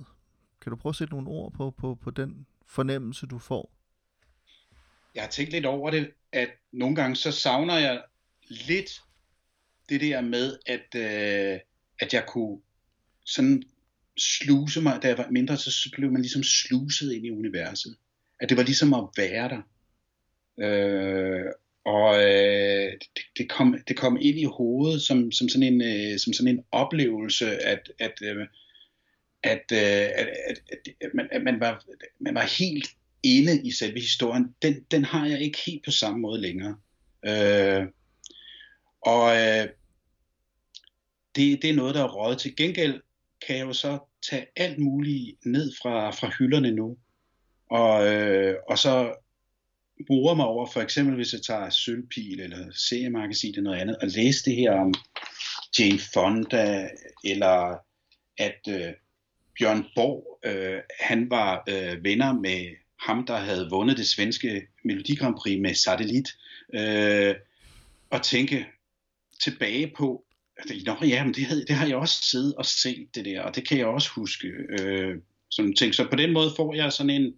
Kan du prøve at sætte nogle ord på, på, på den fornemmelse, du får? Jeg har tænkt lidt over det, at nogle gange så savner jeg lidt det der med, at, øh, at jeg kunne sådan sluse mig, da jeg var mindre, så blev man ligesom sluset ind i universet. At det var ligesom at være der. Øh, og øh, det, det, kom, det kom ind i hovedet som, som, sådan, en, øh, som sådan en oplevelse, at, at, øh, at, øh, at, at, at, man, at man, var, man var helt inde i selve historien. Den, den har jeg ikke helt på samme måde længere. Øh, og øh, det, det er noget, der er rådet. Til gengæld kan jeg jo så tage alt muligt ned fra, fra hylderne nu. Og, øh, og så bruger mig over, for eksempel hvis jeg tager Sølvpil eller seriemagasin eller noget andet, og læse det her om Jane Fonda, eller at øh, Bjørn Borg, øh, han var øh, venner med ham, der havde vundet det svenske Melodi Grand Prix med Satellit, øh, og tænke tilbage på, at Nå, ja, men det, havde, det har jeg også siddet og set det der, og det kan jeg også huske. Øh, sådan ting. Så på den måde får jeg sådan en,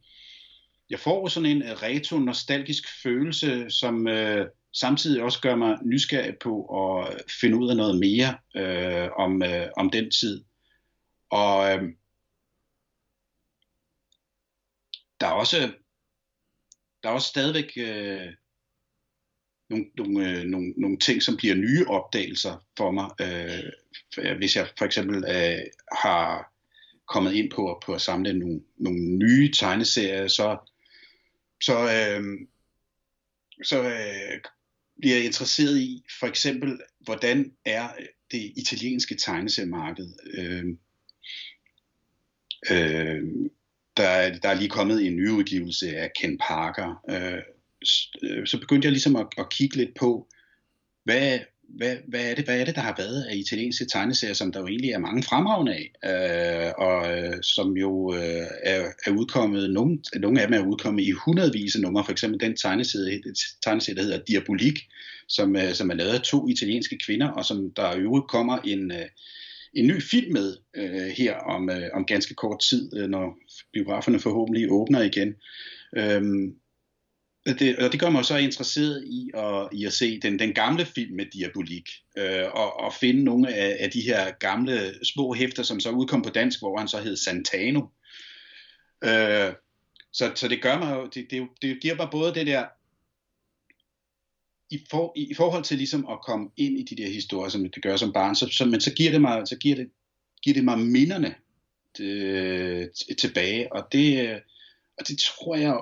jeg får sådan en øh, retro-nostalgisk følelse, som øh, samtidig også gør mig nysgerrig på at øh, finde ud af noget mere øh, om, øh, om den tid. Og øh, der er også der er også stadigvæk øh, nogle, nogle, øh, nogle, nogle ting, som bliver nye opdagelser for mig. Øh, hvis jeg for eksempel øh, har kommet ind på, på at samle nogle, nogle nye tegneserier, så, så, øh, så øh, bliver jeg interesseret i for eksempel, hvordan er det italienske tegneseriemarked. Øh, øh, der, der er lige kommet en ny udgivelse af Ken Parker. Øh, øh så begyndte jeg ligesom at, at kigge lidt på, hvad, hvad, hvad, er det, hvad er det, der har været af italienske tegneserier, som der jo egentlig er mange fremragende af, øh, og øh, som jo øh, er, er udkommet, nogle, nogle af dem er udkommet i hundredvis af numre, for eksempel den tegneserie, tegneserie der hedder Diabolik, som, øh, som er lavet af to italienske kvinder, og som der i øvrigt kommer en, øh, en ny film med øh, her om, øh, om ganske kort tid, øh, når biograferne forhåbentlig åbner igen. Øh, Øh, det, og det gør mig så interesseret i at, i at se den, den gamle film med Diabolik, øh, og, og finde nogle af, af de her gamle små hæfter, som så udkom på dansk, hvor han så hed Santano. Øh, så, så det gør mig jo, det, det, det giver mig både det der, i, for, i, i forhold til ligesom at komme ind i de der historier, som det gør som barn, så, så, men så giver det mig, så giver det, giver det mig minderne det, øh, tilbage, og det, og det tror jeg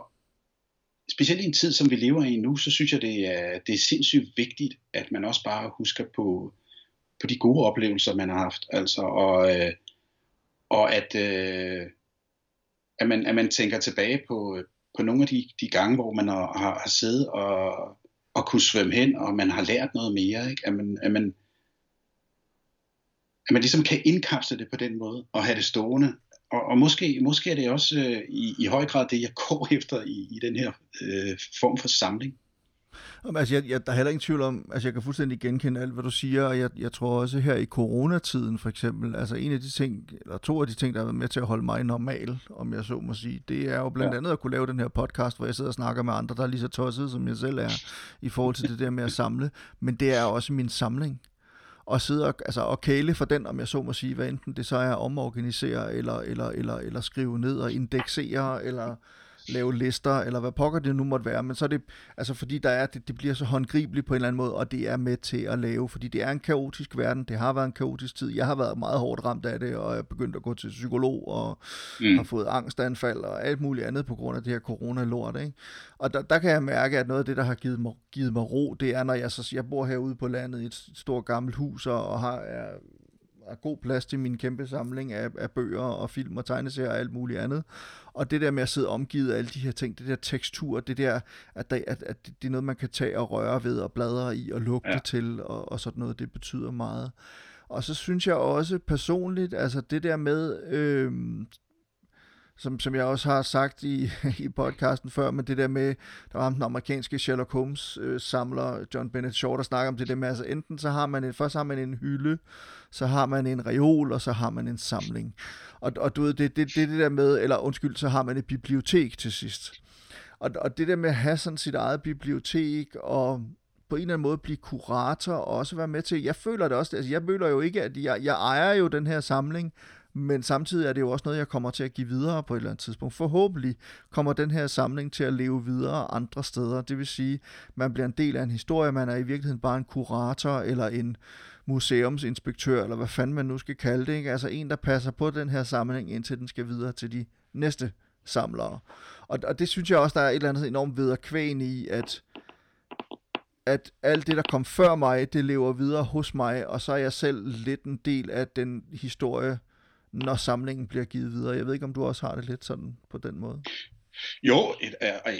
specielt i en tid, som vi lever i nu, så synes jeg, det er, det er sindssygt vigtigt, at man også bare husker på, på de gode oplevelser, man har haft. Altså, og, øh, og at, øh, at, man, at man tænker tilbage på, på nogle af de, de gange, hvor man har, har, har siddet og, og kunne svømme hen, og man har lært noget mere. Ikke? At, man, at, man, at man ligesom kan indkapsle det på den måde, og have det stående og, og måske, måske er det også øh, i, i høj grad det, jeg *laughs* går efter i, i den her øh, form for samling. Altså, jeg, jeg, der er heller ingen tvivl om, altså jeg kan fuldstændig genkende alt, hvad du siger, og jeg, jeg tror også her i coronatiden for eksempel, altså en af de ting, eller to af de ting, der har været med til at holde mig normal, om jeg så må sige, det er jo blandt ja. andet at kunne lave den her podcast, hvor jeg sidder og snakker med andre, der er lige så tosset, som jeg selv er, i forhold til det der med at samle, men det er også min samling og sidde og, altså, og kæle for den, om jeg så må sige, hvad enten det så er at omorganisere, eller, eller, eller, eller skrive ned og indeksere, eller lave lister, eller hvad pokker det nu måtte være, men så er det, altså fordi der er, det, det bliver så håndgribeligt på en eller anden måde, og det er med til at lave, fordi det er en kaotisk verden, det har været en kaotisk tid, jeg har været meget hårdt ramt af det, og jeg er begyndt at gå til psykolog, og mm. har fået angstanfald, og alt muligt andet på grund af det her corona-lort, ikke? Og der, der kan jeg mærke, at noget af det, der har givet mig, givet mig ro, det er, når jeg, så, jeg bor herude på landet i et stort gammelt hus, og har, er, er god plads til min kæmpe samling af, af bøger og film og tegneserier og alt muligt andet. Og det der med at sidde omgivet af alle de her ting, det der tekstur, det der, at, der, at, at det er noget, man kan tage og røre ved og bladre i og lugte ja. til og, og sådan noget, det betyder meget. Og så synes jeg også personligt, altså det der med, øh, som, som jeg også har sagt i, *laughs* i podcasten før, men det der med, der var den amerikanske Sherlock Holmes øh, samler, John Bennett Shaw, der snakker om det der med, altså enten så har man en, først har man en hylde, så har man en reol, og så har man en samling. Og, og du ved, det, det, det, det der med, eller undskyld, så har man et bibliotek til sidst. Og, og det der med at have sådan sit eget bibliotek, og på en eller anden måde blive kurator, og også være med til, jeg føler det også, altså jeg føler jo ikke, at jeg, jeg ejer jo den her samling, men samtidig er det jo også noget, jeg kommer til at give videre på et eller andet tidspunkt. Forhåbentlig kommer den her samling til at leve videre andre steder. Det vil sige, man bliver en del af en historie, man er i virkeligheden bare en kurator eller en museumsinspektør, eller hvad fanden man nu skal kalde det. Ikke? Altså en, der passer på den her samling, indtil den skal videre til de næste samlere. Og, og det synes jeg også, der er et eller andet enormt vederkvæn i, at at alt det, der kom før mig, det lever videre hos mig, og så er jeg selv lidt en del af den historie, når samlingen bliver givet videre. Jeg ved ikke, om du også har det lidt sådan på den måde. Jo,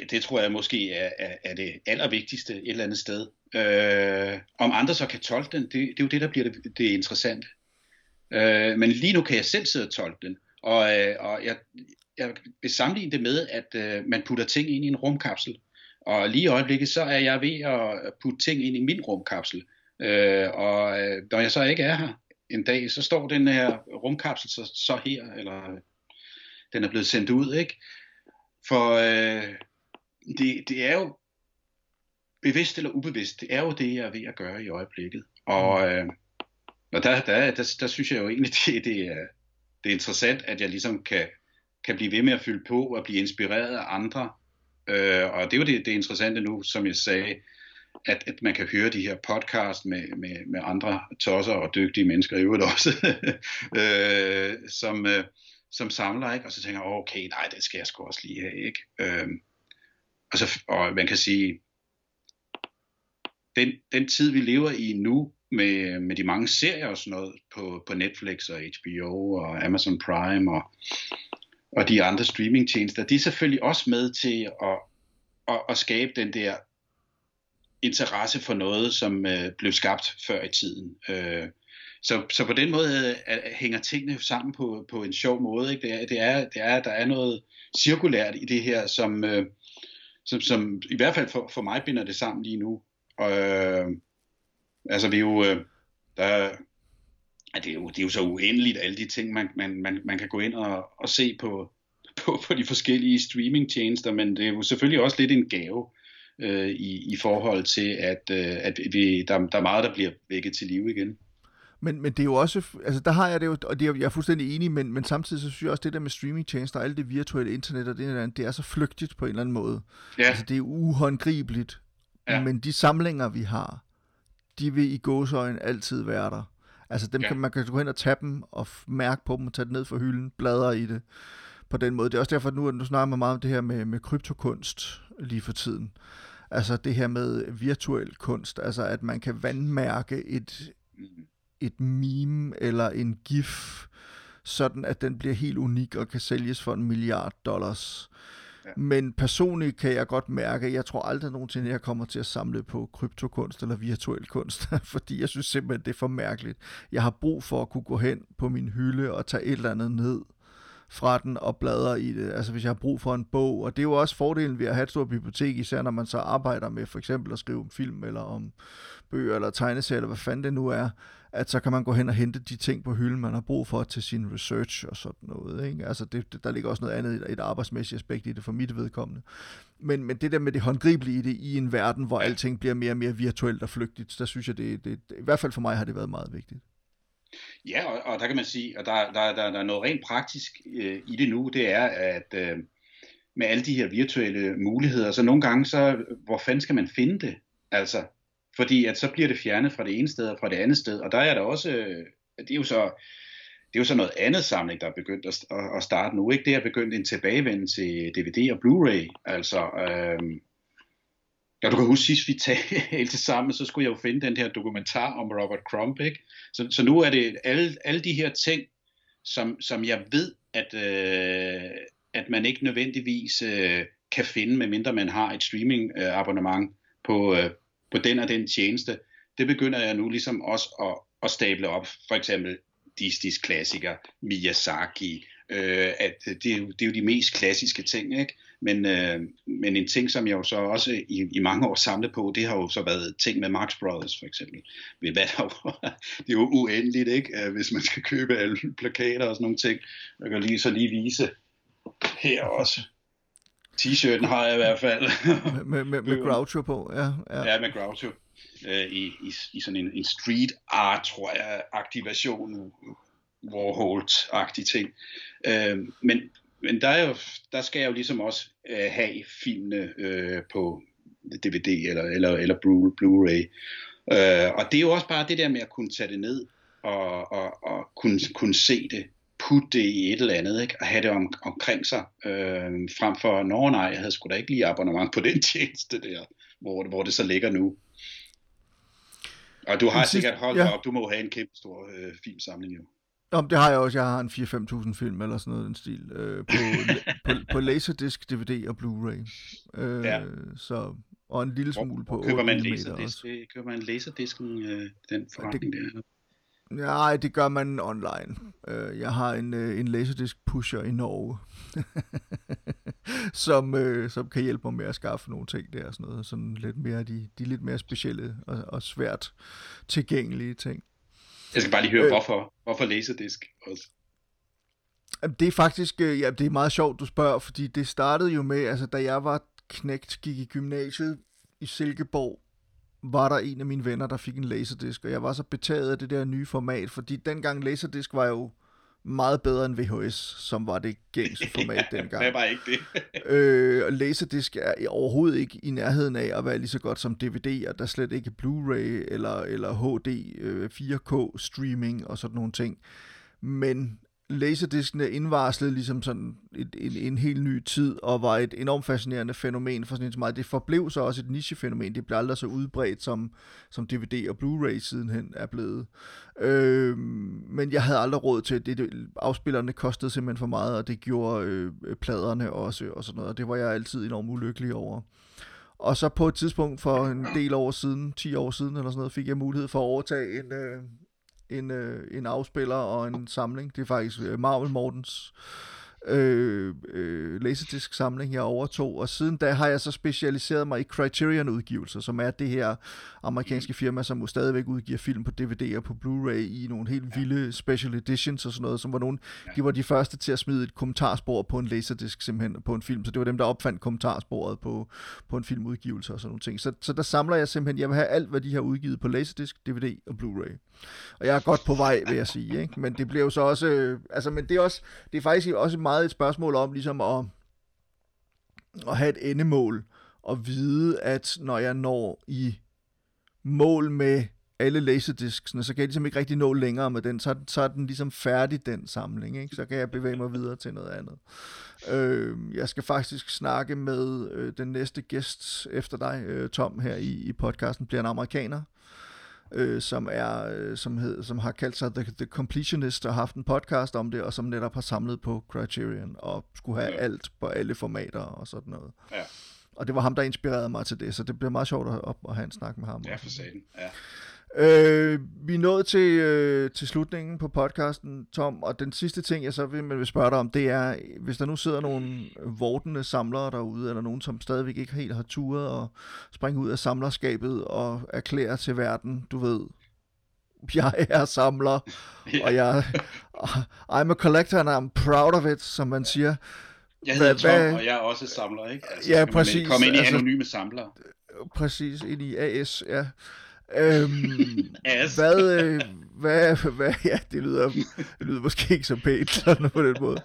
det tror jeg måske er, er det allervigtigste et eller andet sted. Øh, om andre så kan tolke den, det, det er jo det, der bliver det, det interessante. Øh, men lige nu kan jeg selv sidde og tolke den, og, øh, og jeg, jeg vil sammenligne det med, at øh, man putter ting ind i en rumkapsel. Og lige i øjeblikket, så er jeg ved at putte ting ind i min rumkapsel. Øh, og øh, når jeg så ikke er her, en dag, så står den her rumkapsel så, så her, eller den er blevet sendt ud, ikke? For øh, det, det er jo bevidst eller ubevidst, det er jo det, jeg er ved at gøre i øjeblikket. Og, mm. øh, og der, der, der, der synes jeg jo egentlig, *laughs* det, det, er, det er interessant, at jeg ligesom kan, kan blive ved med at fylde på og blive inspireret af andre. Øh, og det er jo det, det interessante nu, som jeg sagde, at, at man kan høre de her podcast med, med, med andre tosser og dygtige mennesker i øvrigt også, *laughs* øh, som, øh, som samler, ikke? og så tænker jeg, okay, nej, det skal jeg sgu også lige have. Ikke? Øhm, og, så, og man kan sige, den, den tid, vi lever i nu, med, med de mange serier og sådan noget på, på Netflix og HBO og Amazon Prime og, og de andre streamingtjenester, de er selvfølgelig også med til at, at, at skabe den der interesse for noget, som øh, blev skabt før i tiden. Øh, så, så på den måde øh, hænger tingene sammen på, på en sjov måde. Ikke? Det, er, det, er, det er, der er noget cirkulært i det her, som, øh, som, som i hvert fald for, for mig binder det sammen lige nu. Og, øh, altså vi er jo, øh, der, det, er jo, det er jo så uendeligt, alle de ting, man, man, man, man kan gå ind og, og se på, *laughs* på, på de forskellige streamingtjenester, men det er jo selvfølgelig også lidt en gave øh, i, i forhold til, at, øh, at vi, der, der er meget, der bliver vækket til live igen. Men, men det er jo også, altså der har jeg det jo, og det er, jeg er fuldstændig enig, men, men samtidig så synes jeg også, det der med streamingtjenester og alt det virtuelle internet og det, der, det er så flygtigt på en eller anden måde. Ja. Altså det er uhåndgribeligt, ja. men de samlinger, vi har, de vil i gåsøjen altid være der. Altså dem ja. kan, man kan gå hen og tage dem og mærke på dem og tage det ned fra hylden, bladre i det på den måde. Det er også derfor, at nu, nu snakker man meget om det her med, med kryptokunst lige for tiden. Altså det her med virtuel kunst, altså at man kan vandmærke et, et meme eller en gif, sådan at den bliver helt unik og kan sælges for en milliard dollars. Ja. Men personligt kan jeg godt mærke, at jeg tror aldrig nogensinde, jeg kommer til at samle på kryptokunst eller virtuel kunst, *laughs* fordi jeg synes simpelthen, det er for mærkeligt. Jeg har brug for at kunne gå hen på min hylde og tage et eller andet ned fra den og bladre i det. Altså hvis jeg har brug for en bog, og det er jo også fordelen ved at have et stort bibliotek, især når man så arbejder med for eksempel at skrive om film eller om bøger eller tegneserier, eller hvad fanden det nu er, at så kan man gå hen og hente de ting på hylden, man har brug for til sin research og sådan noget. Ikke? Altså det, det, der ligger også noget andet, et arbejdsmæssigt aspekt i det for mit vedkommende. Men, men det der med det håndgribelige i det, i en verden, hvor alting bliver mere og mere virtuelt og flygtigt, der synes jeg, det, det, i hvert fald for mig har det været meget vigtigt. Ja, og, og der kan man sige, og der, der, der, der er noget rent praktisk øh, i det nu, det er, at øh, med alle de her virtuelle muligheder, så nogle gange, så hvor fanden skal man finde det? Altså, fordi at så bliver det fjernet fra det ene sted og fra det andet sted, og der er der også, øh, det er jo så, det er jo så noget andet samling, der er begyndt at, at starte nu, ikke? Det er begyndt en tilbagevend til DVD og Blu-ray, altså, øhm, Ja, du kan huske sidst vi talte *laughs* sammen, så skulle jeg jo finde den her dokumentar om Robert Crump. ikke? Så, så nu er det alle, alle de her ting, som, som jeg ved, at, øh, at man ikke nødvendigvis øh, kan finde, medmindre man har et streaming øh, abonnement på, øh, på den og den tjeneste. Det begynder jeg nu ligesom også at, at stable op. For eksempel Disney's klassiker, Miyazaki, øh, at det, er jo, det er jo de mest klassiske ting, ikke? Men, øh, men en ting, som jeg jo så også i, i mange år samlet på, det har jo så været ting med Marx Brothers for eksempel. Hvad der, *laughs* det er jo uendeligt, ikke? Øh, hvis man skal købe alle plakater og sådan nogle ting. Jeg kan lige så lige vise her også. T-shirten har jeg i hvert fald. med, med, med *laughs* Groucho på, ja. Ja, ja med Groucho. Øh, i, i, I sådan en, en street art, tror jeg, aktivation, Warhol-agtig ting. Øh, men men der, er jo, der skal jeg jo ligesom også øh, have filmene øh, på DVD eller, eller, eller Blu-ray. Øh, og det er jo også bare det der med at kunne tage det ned og, og, og kunne, kunne se det, putte det i et eller andet, ikke? og have det om, omkring sig, øh, frem for, nå nej, jeg havde sgu da ikke lige abonnement på den *laughs* tjeneste der, hvor, hvor det så ligger nu. Og du har sikkert holdt ja. op, du må have en kæmpe stor øh, filmsamling jo. Om det har jeg også. Jeg har en 4-5.000 film eller sådan noget den stil. Øh, på, på, på Laserdisc, DVD og Blu-ray. Øh, ja. Så, og en lille smule hvor, på køber man Laserdisc? Det, køber man Laserdisken, øh, den forretning det, der? Nej, det gør man online. Øh, jeg har en, øh, en Laserdisc pusher i Norge, *laughs* som, øh, som kan hjælpe mig med at skaffe nogle ting der. Sådan noget. Sådan lidt mere, de, de lidt mere specielle og, og svært tilgængelige ting. Jeg skal bare lige høre, øh, hvorfor, hvorfor Laserdisc også? Det er faktisk øh, ja, det er meget sjovt, du spørger, fordi det startede jo med, altså da jeg var knægt, gik i gymnasiet i Silkeborg, var der en af mine venner, der fik en Laserdisc, og jeg var så betaget af det der nye format, fordi dengang Laserdisc var jo meget bedre end VHS, som var det gængse format *laughs* dengang. Det var ikke det. *laughs* øh, og Laserdisc er overhovedet ikke i nærheden af at være lige så godt som DVD, og der er slet ikke Blu-ray eller, eller HD øh, 4K streaming og sådan nogle ting. Men laserdiskene indvarslede ligesom sådan et, en, en helt ny tid, og var et enormt fascinerende fænomen for sådan så meget. Det forblev så også et nichefænomen. Det blev aldrig så udbredt, som, som DVD og Blu-ray sidenhen er blevet. Øh, men jeg havde aldrig råd til det. det. Afspillerne kostede simpelthen for meget, og det gjorde øh, pladerne også, og sådan noget. Og det var jeg altid enormt ulykkelig over. Og så på et tidspunkt for en del år siden, 10 år siden eller sådan noget, fik jeg mulighed for at overtage en, øh, en, øh, en afspiller og en samling. Det er faktisk øh, Marvel Mortens øh, øh, laserdisc-samling, jeg overtog, og siden da har jeg så specialiseret mig i Criterion-udgivelser, som er det her amerikanske firma, som stadigvæk udgiver film på DVD og på Blu-ray i nogle helt vilde special editions og sådan noget, som var nogle, de var de første til at smide et kommentarspor på en laserdisc simpelthen på en film, så det var dem, der opfandt kommentarsporet på, på en filmudgivelse og sådan nogle ting. Så, så der samler jeg simpelthen, jeg vil have alt, hvad de har udgivet på laserdisc, DVD og Blu-ray. Og jeg er godt på vej, vil jeg sige, ikke? men det bliver jo så også, øh, altså, men det er også, det er faktisk også meget et spørgsmål om ligesom at, at have et endemål, og vide, at når jeg når i mål med alle laserdisksene, så kan jeg ligesom ikke rigtig nå længere med den. Så, så er den ligesom færdig, den samling. Ikke? Så kan jeg bevæge mig videre til noget andet. Øh, jeg skal faktisk snakke med øh, den næste gæst efter dig, øh, Tom, her i, i podcasten, bliver en amerikaner øh, som er øh, som hed, som har kaldt sig The, The Completionist og haft en podcast om det, og som netop har samlet på Criterion og skulle have ja. alt på alle formater og sådan noget. Ja. Og det var ham, der inspirerede mig til det, så det bliver meget sjovt at, at have en snak med ham. Ja, for sagen. Ja. Øh, vi er nået til, øh, til slutningen på podcasten, Tom, og den sidste ting, jeg så vil, vil spørge dig om, det er, hvis der nu sidder nogle vortende samlere derude, eller nogen, som stadigvæk ikke helt har turet og springe ud af samlerskabet og erklære til verden, du ved, jeg er samler, og jeg I'm a collector, and I'm proud of it, som man siger. Jeg hedder Tom, hvad, og jeg er også samler, ikke? Altså, ja, præcis. Kom ind i altså, anonyme samlere. Præcis, ind i AS, ja. Øhm, *laughs* hvad, øh, hvad, hvad, *laughs* ja, det lyder, det lyder måske ikke så pænt sådan på den måde.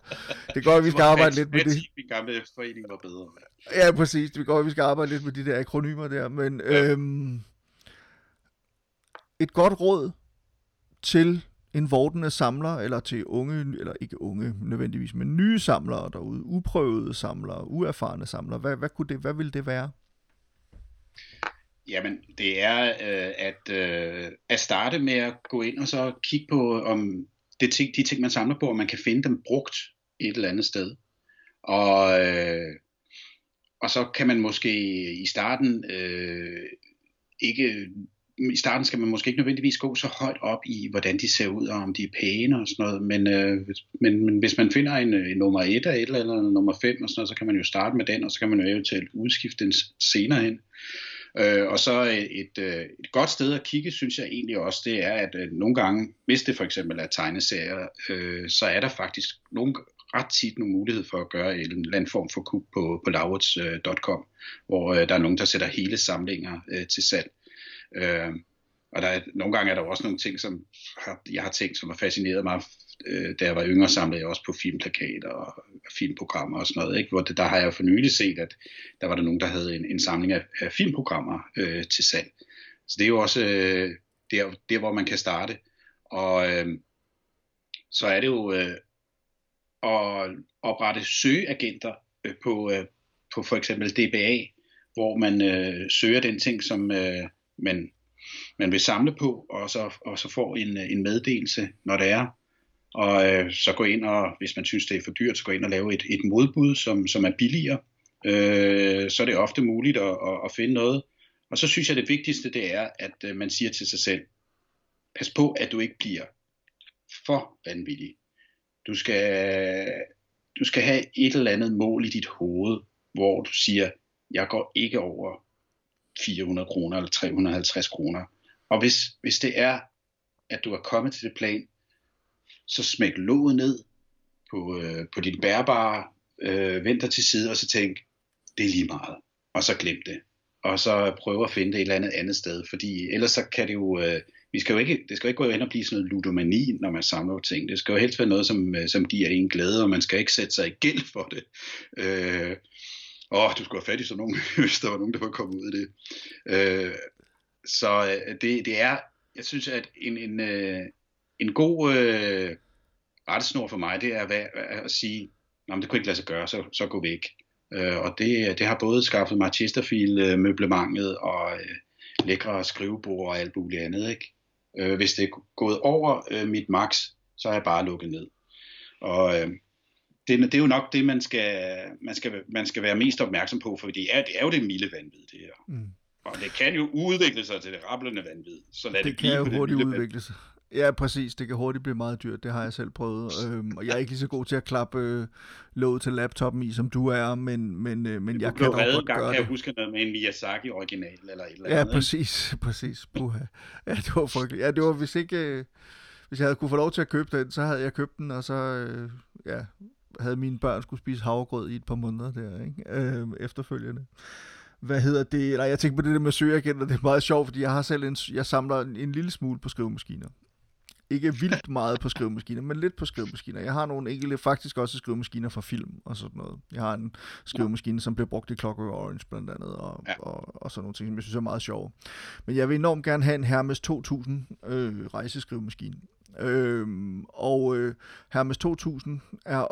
Det går, at vi skal arbejde lidt med det. Min gamle forening var bedre. Ja, præcis. Det går, at vi skal arbejde lidt med de der akronymer der. Men ja. øhm, et godt råd til en vortende samler, eller til unge, eller ikke unge nødvendigvis, men nye samlere derude, uprøvede samlere, uerfarne samlere. Hvad, hvad, kunne det, hvad ville det være? Jamen, det er øh, at, øh, at starte med at gå ind og så kigge på, om det ting, de ting, man samler på, om man kan finde dem brugt et eller andet sted. Og, øh, og så kan man måske i starten øh, ikke i starten skal man måske ikke nødvendigvis gå så højt op i, hvordan de ser ud, og om de er pæne og sådan noget, men, øh, men, men hvis man finder en, en nummer 1 eller et eller andet, eller nummer 5 og sådan noget, så kan man jo starte med den, og så kan man jo eventuelt udskifte den senere hen. Øh, og så øh, et, øh, et, godt sted at kigge, synes jeg egentlig også, det er, at øh, nogle gange, hvis det for eksempel er tegneserier, øh, så er der faktisk nogle, ret tit nogle mulighed for at gøre en eller anden form for kub på, på lauritz.com, hvor øh, der er nogen, der sætter hele samlinger øh, til salg. Øh, og der er, nogle gange er der også nogle ting, som har, jeg har tænkt, som har fascineret mig øh, da jeg var yngre, samlede jeg også på filmplakater og filmprogrammer og sådan noget. Ikke? Hvor det, der har jeg for nylig set, at der var der nogen, der havde en, en samling af, af filmprogrammer øh, til salg. Så det er jo også øh, der, der, hvor man kan starte. Og øh, så er det jo øh, at oprette søgeagenter øh, på, øh, på for eksempel DBA, hvor man øh, søger den ting, som øh, man, man vil samle på, og så, og så får en, en meddelelse, når det er, og øh, så gå ind og, hvis man synes det er for dyrt, så gå ind og lave et, et modbud, som, som er billigere. Øh, så er det ofte muligt at, at, at finde noget. Og så synes jeg, det vigtigste det er, at øh, man siger til sig selv, pas på, at du ikke bliver for vanvittig. Du skal, du skal have et eller andet mål i dit hoved, hvor du siger, jeg går ikke over 400 kroner eller 350 kroner. Og hvis, hvis det er, at du er kommet til det plan, så smæk låget ned på, øh, på din bærbare, øh, vend dig til side, og så tænk, det er lige meget. Og så glem det. Og så prøve at finde det et eller andet andet sted, fordi ellers så kan det jo, øh, vi skal jo ikke, det skal jo ikke gå ind og blive sådan noget ludomani, når man samler ting. Det skal jo helst være noget, som, øh, som giver en glæde, og man skal ikke sætte sig i gæld for det. Øh, åh, du skulle have fat i sådan nogen, *laughs* hvis der var nogen, der var kommet ud af det. Øh, så øh, det, det er, jeg synes, at en, en, øh, en god, øh, rettesnor for mig, det er at, at sige, Nå, men det kunne ikke lade sig gøre, så, så gå væk. Øh, og det, det har både skaffet mig Chesterfield-møblementet og øh, lækre skrivebord og alt muligt andet. Ikke? Øh, hvis det er gået over øh, mit max, så er jeg bare lukket ned. Og øh, det, det er jo nok det, man skal, man skal, man skal være mest opmærksom på, for det er, det er jo det milde vanvid, det her. Mm. Og det kan jo udvikle sig til det rablende vanvid. Så lad det, det kan jo hurtigt udvikle sig. Ja, præcis. Det kan hurtigt blive meget dyrt. Det har jeg selv prøvet. Øhm, og jeg er ikke lige så god til at klappe øh, låget til laptoppen i, som du er, men, men, øh, men jeg kan dog godt gang, gøre kan det. Jeg husker noget med en Miyazaki-original eller et eller andet. Ja, præcis. *laughs* præcis. Puha. Ja, det var frygteligt. Ja, det var hvis ikke... Øh, hvis jeg havde kunne få lov til at købe den, så havde jeg købt den, og så øh, ja, havde mine børn skulle spise havregrød i et par måneder der, ikke? Øh, efterfølgende hvad hedder det, nej, jeg tænker på det der med søgeagenter, det er meget sjovt, fordi jeg har selv en, jeg samler en, en lille smule på skrivemaskiner ikke vildt meget på skrivemaskiner, men lidt på skrivemaskiner. Jeg har nogle enkelte, faktisk også skrivemaskiner for film og sådan noget. Jeg har en skrivemaskine, som bliver brugt i Clockwork Orange blandt andet, og, ja. og, og sådan nogle ting, som jeg synes er meget sjove. Men jeg vil enormt gerne have en Hermes 2000 øh, rejseskrivemaskine. Øhm, og øh, Hermes 2000 er,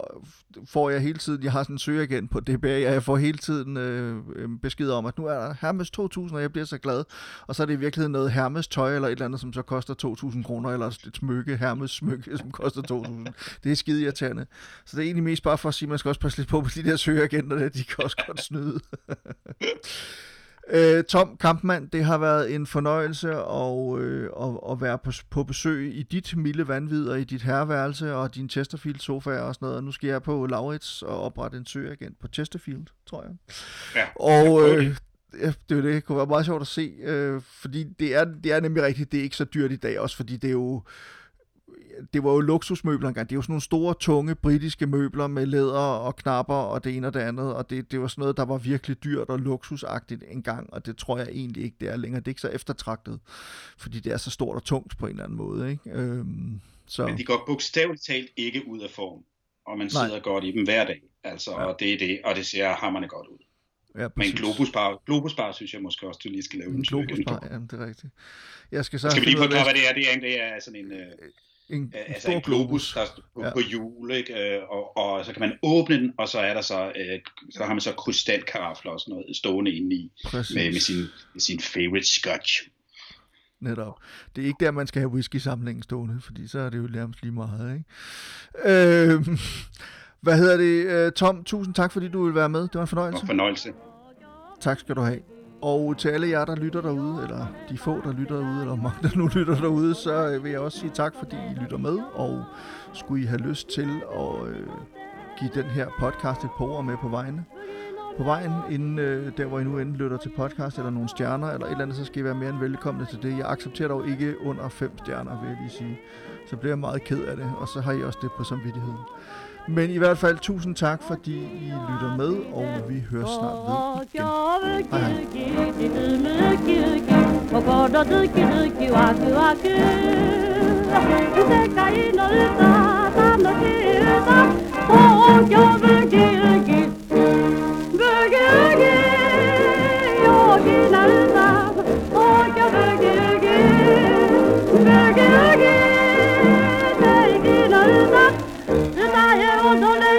får jeg hele tiden, jeg har sådan en søgeagent på DBA, og jeg får hele tiden øh, øh, besked om, at nu er der Hermes 2000, og jeg bliver så glad. Og så er det i virkeligheden noget Hermes tøj, eller et eller andet, som så koster 2000 kroner, eller et smykke, Hermes smykke, som koster 2000. Det er skide irriterende. Så det er egentlig mest bare for at sige, at man skal også passe lidt på, på de der søgeagenter, der, de kan også godt snyde. *laughs* Øh, Tom Kampmann, det har været en fornøjelse at, øh, at, at være på, på besøg i dit milde vanvid og i dit herreværelse og din Chesterfield sofa og sådan noget. Og nu skal jeg på Laurits og oprette en søgeagent på Chesterfield, tror jeg. Ja, og øh, ja, er det. Det kunne være meget sjovt at se, øh, fordi det er, det er nemlig rigtigt, det er ikke så dyrt i dag, også fordi det er jo det var jo luksusmøbler engang. Det er jo sådan nogle store, tunge britiske møbler med læder og knapper og det ene og det andet, og det, det var sådan noget, der var virkelig dyrt og luksusagtigt engang, og det tror jeg egentlig ikke, det er længere. Det er ikke så eftertragtet, fordi det er så stort og tungt på en eller anden måde. Ikke? Øhm, så. Men de går bogstaveligt talt ikke ud af form, og man sidder Nej. godt i dem hver dag, altså, ja. og det er det, og det ser hammerne godt ud. Ja, Men Globusbar, Globusbar synes jeg måske også, du lige skal lave en Globusbar, ja, det er rigtigt. Jeg skal, så skal vi lige forklare, hvad det er? Det er, det er sådan en... Øh, en, altså en globus, der på, ja. på hjul, ikke? Øh, og, og så kan man åbne den, og så er der så, øh, så har man så krystalkarafler og sådan noget stående inde i, med, med, sin, med sin favorite scotch. Netop. Det er ikke der, man skal have whisky-samlingen stående, fordi så er det jo nærmest lige meget, ikke? Øh, hvad hedder det? Øh, Tom, tusind tak, fordi du vil være med. Det var en fornøjelse. Og fornøjelse. Tak skal du have. Og til alle jer, der lytter derude, eller de få, der lytter derude, eller mange, der nu lytter derude, så øh, vil jeg også sige tak, fordi I lytter med. Og skulle I have lyst til at øh, give den her podcast et par ord med på vejen, på vejen, inden øh, der, hvor I nu enten lytter til podcast, eller nogle stjerner, eller et eller andet, så skal I være mere end velkomne til det. Jeg accepterer dog ikke under fem stjerner, vil jeg lige sige. Så bliver jeg meget ked af det, og så har I også det på samvittigheden. Men i hvert fald tusind tak, fordi I lytter med, og vi hører snart ved igen. Hej. Boogie Dole